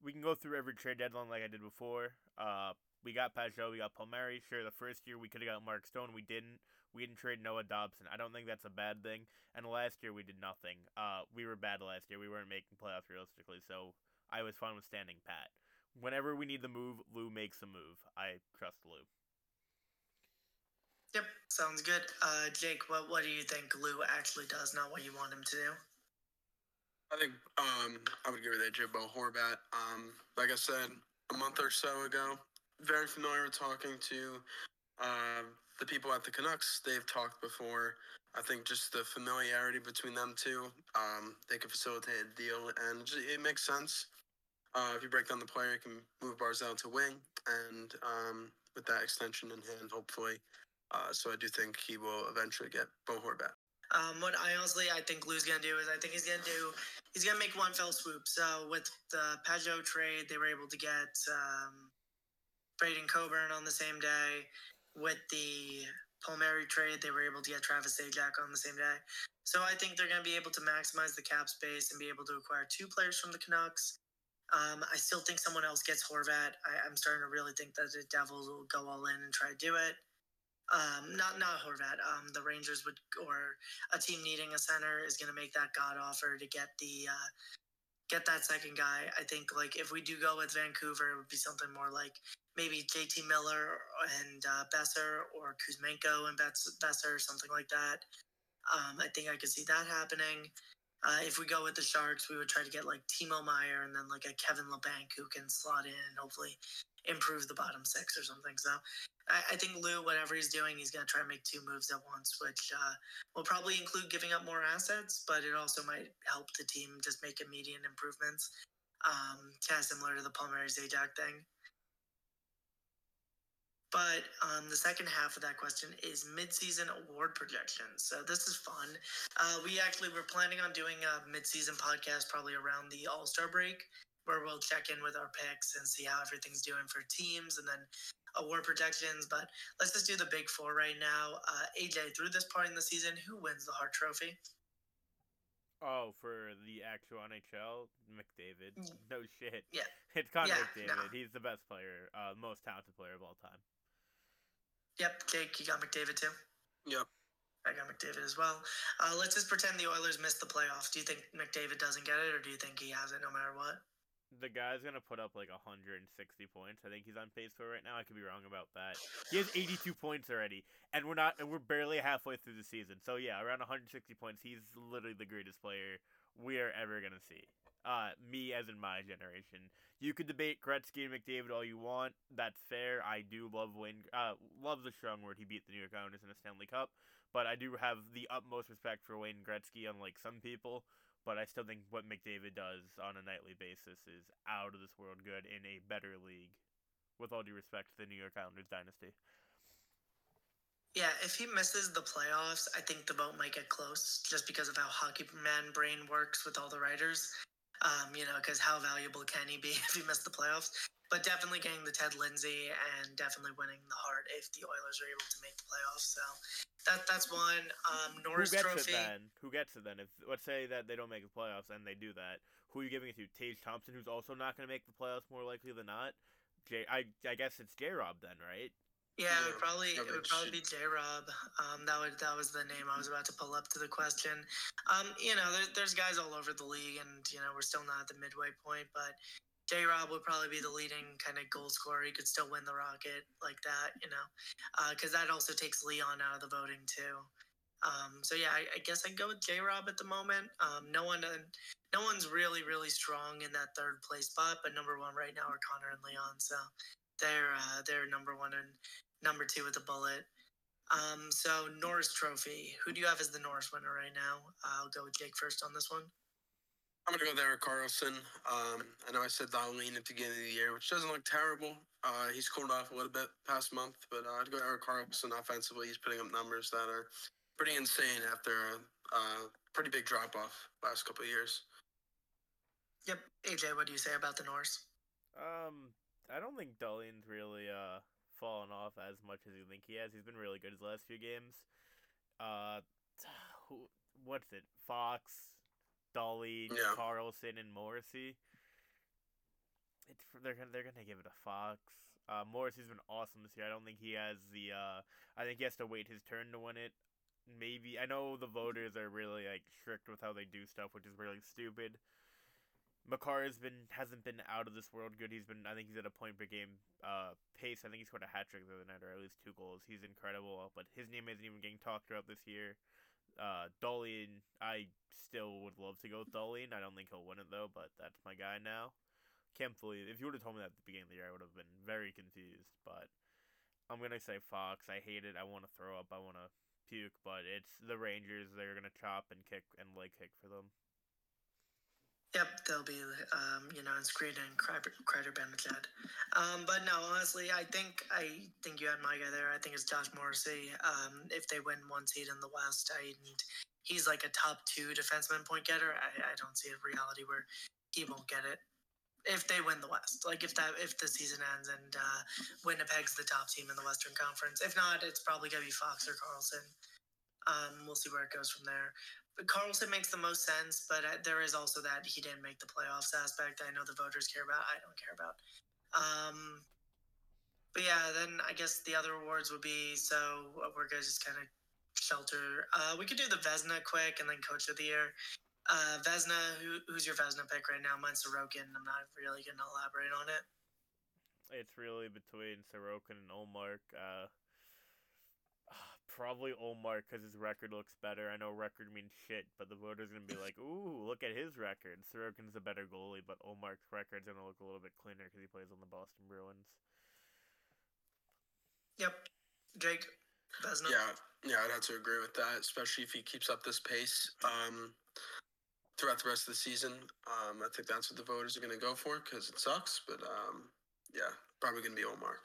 we can go through every trade deadline like I did before. Uh, we got Pageau, we got Palmieri. Sure, the first year we could have got Mark Stone. We didn't. We didn't trade Noah Dobson. I don't think that's a bad thing. And last year we did nothing. Uh, we were bad last year. We weren't making playoffs realistically, so I was fine with standing pat. Whenever we need the move, Lou makes a move. I trust Lou. Yep, sounds good. Uh, Jake, what what do you think Lou actually does, not what you want him to do? I think um, I would give it that, Jibbo Horvat. Um, like I said a month or so ago, very familiar with talking to uh, the people at the Canucks. They've talked before. I think just the familiarity between them two, um, they can facilitate a deal, and it makes sense. Uh, if you break down the player, you can move Barzal to wing, and um, with that extension in hand, hopefully. Uh, so I do think he will eventually get Bo Horvat. Um, what I honestly I think Lou's gonna do is I think he's gonna do he's gonna make one fell swoop. So with the Pageau trade, they were able to get um, Braydon Coburn on the same day. With the Palmieri trade, they were able to get Travis Zajac on the same day. So I think they're gonna be able to maximize the cap space and be able to acquire two players from the Canucks. Um, I still think someone else gets Horvat. I, I'm starting to really think that the Devils will go all in and try to do it um, not not Horvat. Um, the Rangers would or a team needing a center is going to make that god offer to get the uh, get that second guy. I think like if we do go with Vancouver, it would be something more like maybe JT Miller and uh, Boeser or Kuzmenko and Boeser, something like that. Um, I think I could see that happening. Uh, if we go with the Sharks, we would try to get like Timo Meier and then like a Kevin Labanc who can slot in and hopefully improve the bottom six or something. So I, I think Lou, whatever he's doing, he's going to try to make two moves at once, which uh, will probably include giving up more assets, but it also might help the team just make immediate improvements. Um, kind of similar to the Palmieri Zajac thing. But um, the second half of that question is mid-season award projections. So this is fun. Uh, we actually were planning on doing a mid-season podcast probably around the All Star break, where we'll check in with our picks and see how everything's doing for teams, and then award projections, but let's just do the big four right now. Uh, AJ, through this point in the season, who wins the Hart Trophy? Oh, for the actual NHL, McDavid. Mm. No shit. Yeah. It's Connor Yeah, McDavid. no. He's the best player, uh, most talented player of all time. Yep, Jake, you got McDavid too. Yep. I got McDavid as well. Uh, let's just pretend the Oilers missed the playoffs. Do you think McDavid doesn't get it, or do you think he has it no matter what? The guy's gonna put up like 160 points. I think he's on pace for right now. I could be wrong about that. He has 82 points already, and we're not, and we're barely halfway through the season. So yeah, around 160 points. He's literally the greatest player we are ever gonna see. Uh, me as in my generation. You could debate Gretzky and McDavid all you want. That's fair. I do love Wayne. Uh, love the strong word. He beat the New York Islanders in a Stanley Cup, but I do have the utmost respect for Wayne Gretzky, unlike some people but I still think what McDavid does on a nightly basis is out of this world good in a better league. With all due respect to the New York Islanders dynasty. Yeah, if he misses the playoffs, I think the vote might get close just because of how hockey man brain works with all the writers. Um, you know, because how valuable can he be if he missed the playoffs? But definitely getting the Ted Lindsay and definitely winning the Hart if the Oilers are able to make the playoffs. So that that's one. Um, Norris who gets Trophy. it then? Who gets it then? If let's say that they don't make the playoffs and they do that, who are you giving it to? Tage Thompson, who's also not going to make the playoffs more likely than not. J, I I guess it's J Rob then, right? Yeah, it would probably it would probably be J Rob. Um, that would that was the name I was about to pull up to the question. Um, you know, there, there's guys all over the league, and you know we're still not at the midway point, but J Rob would probably be the leading kind of goal scorer. He could still win the Rocket like that, you know, because that also takes Leon out of the voting too. Um, so yeah, I, I guess I'd go with J Rob at the moment. Um, no one, uh, no one's really really strong in that third place spot, but number one right now are Connor and Leon. So they're uh, they're number one and number two with a bullet. Um, so Norris Trophy. Who do you have as the Norris winner right now? I'll go with Jake first on this one. I'm gonna go there with Karlsson. Um, I know I said Dahlin at the beginning of the year, which doesn't look terrible. Uh, he's cooled off a little bit past month, but uh, I'd go Erik Karlsson offensively. He's putting up numbers that are pretty insane after a uh, pretty big drop off last couple of years. Yep. AJ, what do you say about the Norris? Um, I don't think Dahlin's really uh fallen off as much as you think he has. He's been really good his last few games. Uh, who? What's it? Fox, Dullian, Yeah. Karlsson, and Morrissey. It's they're gonna they're gonna give it a Fox. Uh, Morrissey's been awesome this year. I don't think he has the. Uh, I think he has to wait his turn to win it. Maybe I know the voters are really like strict with how they do stuff, which is really stupid. Makar has been hasn't been out of this world good. He's been I think he's at a point per game uh pace. I think he scored a hat trick the other night or at least two goals. He's incredible, but his name isn't even getting talked about this year. Uh Dolly I still would love to go with. I don't think he'll win it though, but that's my guy now. Can't believe if you would have told me that at the beginning of the year I would have been very confused, but I'm gonna say Fox. I hate it. I wanna throw up, I wanna puke, but it's the Rangers, they're gonna chop and kick and leg kick for them. Yep, they'll be, um, you know, and Screed and Kreider, Bamachad. Um, but no, honestly, I think I think you had my guy there. I think it's Josh Morrissey. Um, if they win one seed in the West, I he's like a top two defenseman point getter. I, I don't see a reality where he won't get it if they win the West. Like if that if the season ends and uh, Winnipeg's the top team in the Western Conference. If not, it's probably gonna be Fox or Karlsson. Um, we'll see where it goes from there. Karlsson makes the most sense, but uh, there is also that he didn't make the playoffs aspect. I know the voters care about. I don't care about. Um, but yeah, then I guess the other awards would be so uh, we're gonna just kind of shelter. Uh, we could do the Vezina quick and then Coach of the Year. Uh, Vezina, who, who's your Vezina pick right now? Mine's Sorokin. I'm not really gonna elaborate on it. It's really between Sorokin and Ullmark. Uh, probably Ullmark because his record looks better. I know record means shit, but the voters gonna be like, "Ooh, look at his record." Sorokin's a better goalie, but Ullmark's record's gonna look a little bit cleaner because he plays on the Boston Bruins. Yep, Jake Vezina. Yeah, yeah, I'd have to agree with that, especially if he keeps up this pace um, throughout the rest of the season. Um, I think that's what the voters are going to go for because it sucks, but um, yeah, probably going to be Omar.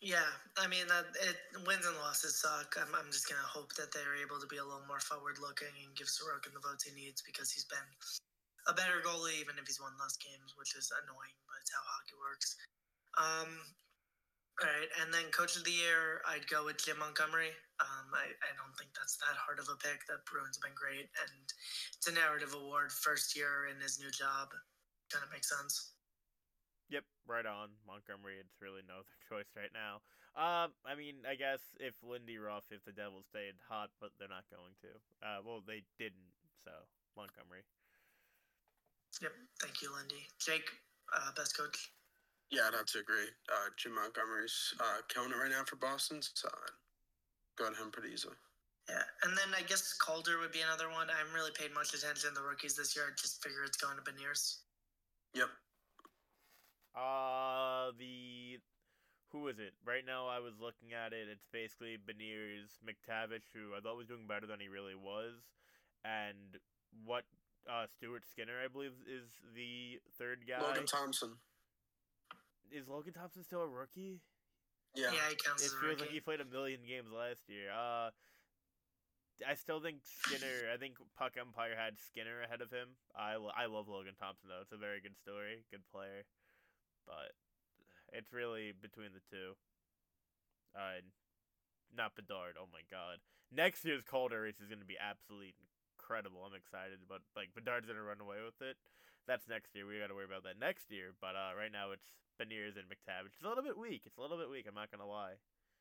Yeah, I mean that it wins and losses suck. I'm, I'm just gonna hope that they're able to be a little more forward looking and give Sorokin the votes he needs because he's been a better goalie even if he's won less games, which is annoying, but it's how hockey works. Um, All right, and then coach of the year, I'd go with Jim Montgomery. Um, I, I don't think that's that hard of a pick. The Bruins have been great, and it's a narrative award. First year in his new job, kind of makes sense. Yep, right on. Montgomery, it's really no other choice right now. Um, I mean, I guess if Lindy Ruff, if the Devils stayed hot, but they're not going to. Uh, well, they didn't, so Montgomery. Yep, thank you, Lindy. Jake, uh, best coach. Yeah, I'd have to agree. Uh, Jim Montgomery's uh, killing it right now for Boston, so I'd go to him pretty easily. Yeah, and then I guess Calder would be another one. I haven't really paid much attention to the rookies this year. I just figure it's going to Beniers. Yep. Uh, the who is it? Right now, I was looking at it. It's basically Beniers, McTavish, who I thought was doing better than he really was, and what uh Stuart Skinner, I believe, is the third guy. Logan Thompson. is Logan Thompson still a rookie? Yeah. Yeah, he counts It as a feels like he played a million games last year. Uh, I still think Skinner. I think Puck Empire had Skinner ahead of him. I, lo- I love Logan Thompson though. It's a very good story, good player, but it's really between the two. Uh, not Bedard. Oh my God! Next year's Calder race is going to be absolutely incredible. I'm excited, but like Bedard's going to run away with it. That's next year. We got to worry about that next year. But uh, right now it's Beniers and McTavish. It's a little bit weak. It's a little bit weak. I'm not gonna lie.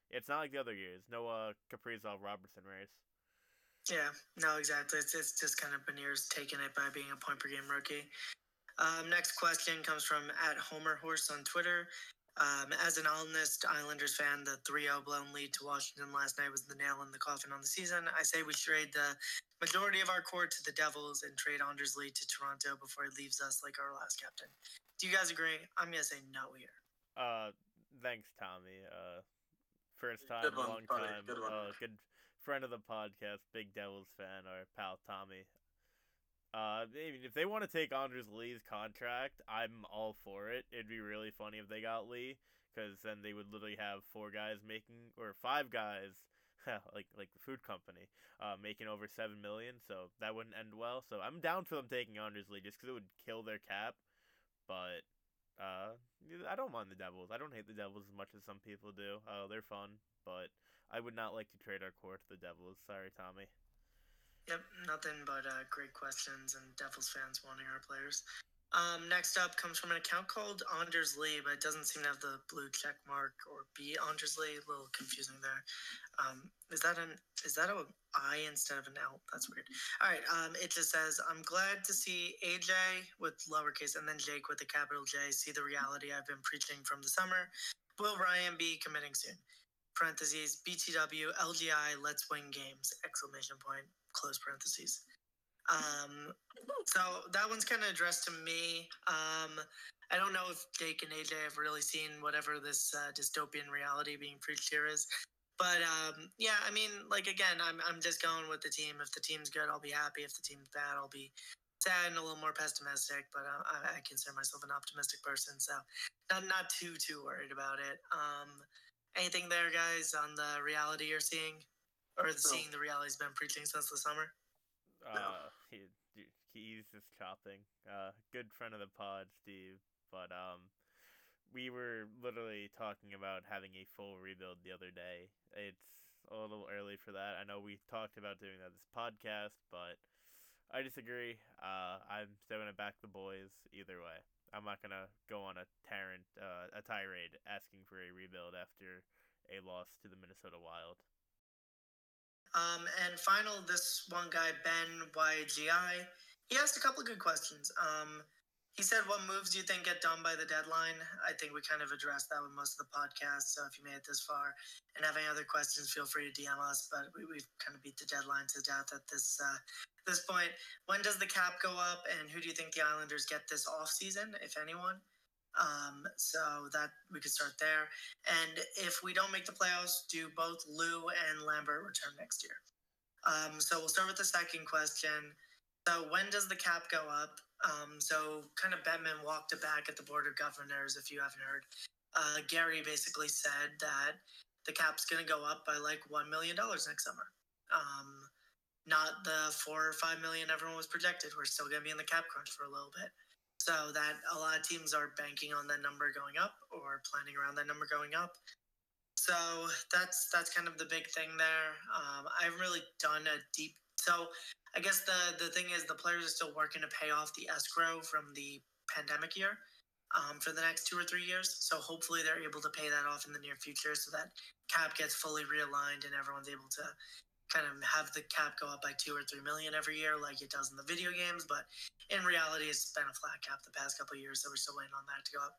It's not like the other years. No uh, Kaprizov Robertson race. Yeah, no, exactly. It's, it's just kind of Beniers taking it by being a point per game rookie. Um, next question comes from at Homer Horse on Twitter. Um, as an honest Islanders fan, the 3 0 blown lead to Washington last night was the nail in the coffin on the season. I say we trade the majority of our core to the Devils and trade Anders Lee to Toronto before he leaves us like our last captain. Do you guys agree? I'm going to say no here. Uh, thanks, Tommy. Uh, first time, Good long buddy. time. Good one. Uh, good friend of the podcast, big Devils fan, our pal Tommy. Uh, mean, if they want to take Anders Lee's contract, I'm all for it. It'd be really funny if they got Lee, because then they would literally have four guys making, or five guys, like like the food company, uh, making over seven million. So that wouldn't end well. So I'm down for them taking Anders Lee, just because it would kill their cap. But uh, I don't mind the Devils. I don't hate the Devils as much as some people do. Uh, they're fun, but I would not like to trade our core to the Devils. Sorry, Tommy. Yep, nothing but uh, great questions and Devils fans wanting our players. Um, next up comes from an account called Anders Lee, but it doesn't seem to have the blue check mark or be Anders Lee. A little confusing there. Um, is that an is that a I instead of an L? That's weird. All right. Um, it just says I'm glad to see AJ with lowercase and then Jake with the capital J see the reality I've been preaching from the summer. Will Ryan be committing soon? Parentheses BTW LGI Let's Win Games exclamation point close parentheses. Um, so that one's kind of addressed to me. Um, I don't know if Jake and AJ have really seen whatever this uh, dystopian reality being preached here is, but um, yeah, I mean, like again, I'm I'm just going with the team. If the team's good, I'll be happy. If the team's bad, I'll be sad and a little more pessimistic. But uh, I, I consider myself an optimistic person, so not not too too worried about it. Um, anything there, guys, on the reality you're seeing, or No. seeing the reality he's been preaching since the summer? Uh, he, he's just chopping. Uh, good friend of the pod, Steve. But um, we were literally talking about having a full rebuild the other day. It's a little early for that. I know we talked about doing that this podcast, but I disagree. Uh, I'm still gonna back the boys either way. I'm not gonna go on a tyrant, uh, a tirade asking for a rebuild after a loss to the Minnesota Wild. Um, and final, this one guy, Ben YGI, he asked a couple of good questions. Um, he said, What moves do you think get done by the deadline? I think we kind of addressed that with most of the podcast. So if you made it this far and have any other questions, feel free to DM us. But we, we've kind of beat the deadline to death at this uh, this point. When does the cap go up? And who do you think the Islanders get this off season, if anyone? Um, so that we could start there. And if we don't make the playoffs, do both Lou and Lambert return next year? Um, so we'll start with the second question. So when does the cap go up? Um, so kind of Bettman walked it back at the Board of Governors, if you haven't heard. Uh, Gary basically said that the cap's going to go up by like $1 million next summer. Um, not the four or five million everyone was projected. We're still going to be in the cap crunch for a little bit. So that a lot of teams are banking on that number going up or planning around that number going up. So that's that's kind of the big thing there. Um, I haven't really done a deep. So I guess the the thing is the players are still working to pay off the escrow from the pandemic year um, for the next two or three years. So hopefully they're able to pay that off in the near future, so that cap gets fully realigned and everyone's able to kind of have the cap go up by two or three million every year, like it does in the video games. But in reality, it's been a flat cap the past couple years, so we're still waiting on that to go up.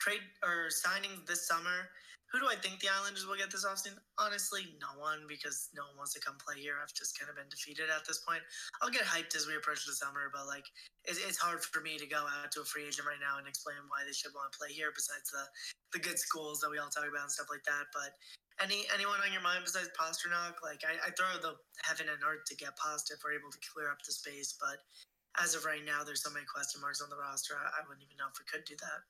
Trade or signing this summer. Who do I think the Islanders will get this offseason? Honestly, no one, because no one wants to come play here. I've just kind of been defeated at this point. I'll get hyped as we approach the summer, but like it's, it's hard for me to go out to a free agent right now and explain why they should want to play here. Besides the the good schools that we all talk about and stuff like that, but any anyone on your mind besides Pastrnak? Like I, I throw the heaven and earth to get past if we're able to clear up the space, but as of right now, there's so many question marks on the roster. I, I wouldn't even know if we could do that.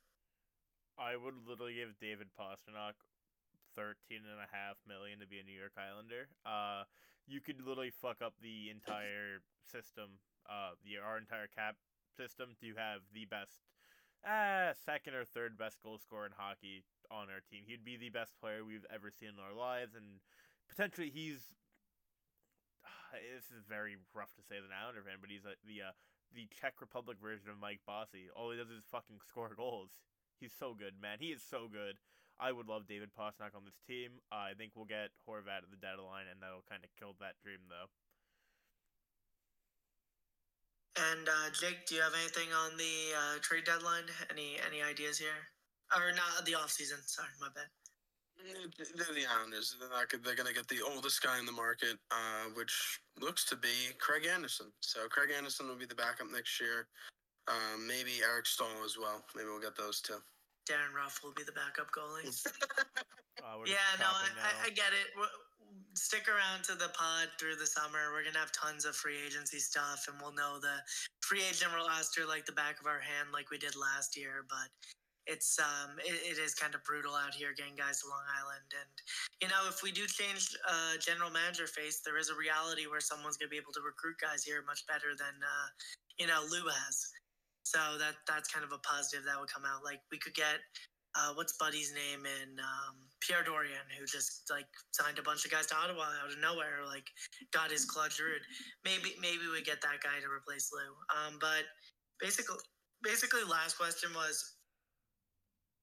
I would literally give David Pastrnak thirteen and a half million to be a New York Islander. Uh, you could literally fuck up the entire system, uh, the our entire cap system to have the best, uh, second or third best goal scorer in hockey on our team. He'd be the best player we've ever seen in our lives, and potentially he's. This is very rough to say as an Islander fan, but he's a, the uh, the Czech Republic version of Mike Bossy. All he does is fucking score goals. He's so good, man. He is so good. I would love David Pastrnak on this team. Uh, I think we'll get Horvat at the deadline, and that'll kind of kill that dream, though. And uh, Jake, do you have anything on the uh, trade deadline? Any any ideas here? Or not the off season? Sorry, my bad. They're the Islanders. They're not. They're going to get the oldest guy in the market, uh, which looks to be Craig Anderson. So Craig Anderson will be the backup next year. Um, maybe Eric Staal as well. Maybe we'll get those two. Darren Ruff will be the backup goalie. Uh, yeah, no, I, I. I get it. We're- Stick around to the pod through the summer. We're gonna have tons of free agency stuff, and we'll know the free agent roster like the back of our hand, like we did last year. But it's um, it, it is kind of brutal out here getting guys to Long Island, and you know, if we do change uh, general manager face, there is a reality where someone's gonna be able to recruit guys here much better than uh, you know Lou has. So that that's kind of a positive that would come out. Like we could get uh, what's Buddy's name in um, Pierre Dorion, who just like signed a bunch of guys to Ottawa out of nowhere, like got his Claude Giroux. Maybe maybe we get that guy to replace Lou. Um, but basically, basically, last question was.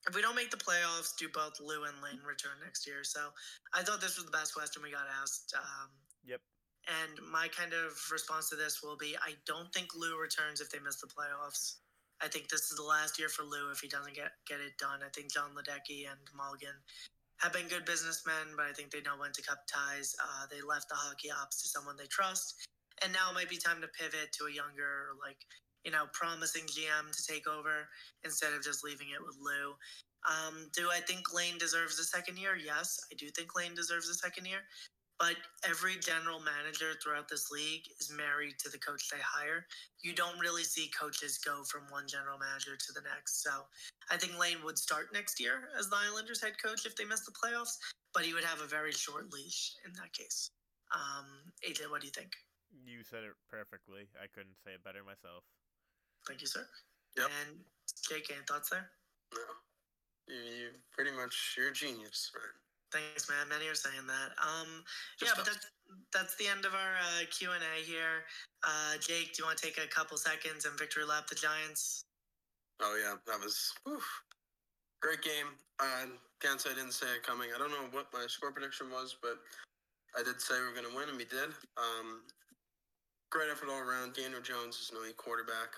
If we don't make the playoffs, do both Lou and Lane return next year? So I thought this was the best question we got asked. Um, Yep. and my kind of response to this will be I don't think Lou returns if they miss the playoffs. I think this is the last year for Lou if he doesn't get, get it done. I think Jon Ledecky and Mulligan have been good businessmen, but I think they know when to cut ties. Uh, they left the hockey ops to someone they trust. And now it might be time to pivot to a younger, like, you know, promising GM to take over instead of just leaving it with Lou. Um, do I think Lane deserves a second year? Yes, I do think Lane deserves a second year. But every general manager throughout this league is married to the coach they hire. You don't really see coaches go from one general manager to the next. So I think Lane would start next year as the Islanders head coach if they miss the playoffs, but he would have a very short leash in that case. Um, AJ, what do you think? You said it perfectly. I couldn't say it better myself. Thank you, sir. Yep. And Jake, any thoughts there? No, you, you pretty much you're a genius, right? Thanks, man. Many are saying that. Um, Just yeah, but that's that's the end of our uh, Q and A here. Uh, Jake, do you want to take a couple seconds and victory lap the Giants? Oh yeah, that was whew. great game. Uh, can't say I didn't say it coming. I don't know what my score prediction was, but I did say we were going to win, and we did. Um, great effort all around. Daniel Jones is an elite quarterback.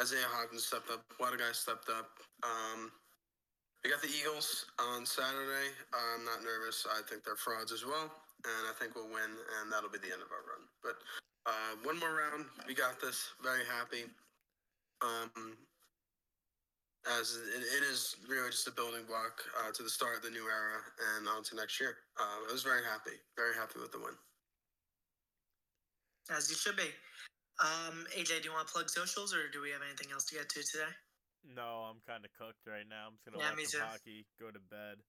Isaiah Hodgins stepped up. A lot of guys stepped up. Um, we got the Eagles on Saturday. I'm not nervous. I think they're frauds as well, and I think we'll win, and that'll be the end of our run. But uh, one more round. We got this. Very happy. Um, as it, it is really just a building block uh, to the start of the new era and on to next year. Uh, I was very happy, very happy with the win. As you should be. Um, AJ, do you want to plug socials, or do we have anything else to get to today? No, I'm kind of cooked right now. I'm just gonna Yeah, watch some hockey, go to bed.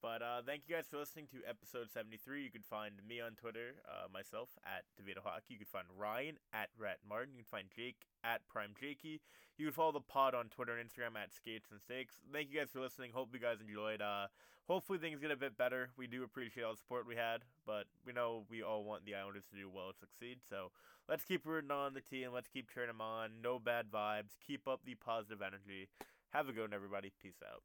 But uh, thank you guys for listening to episode 73. You can find me on Twitter, uh, myself at DeVito Hockey. You can find Ryan at Rat Martin. You can find Jake at Prime Jakey. You can follow the pod on Twitter and Instagram at Skates and Steaks. Thank you guys for listening. Hope you guys enjoyed. Uh, hopefully things get a bit better. We do appreciate all the support we had, but we know we all want the Islanders to do well and succeed. So let's keep rooting on the team. Let's keep cheering them on. No bad vibes. Keep up the positive energy. Have a good one, everybody. Peace out.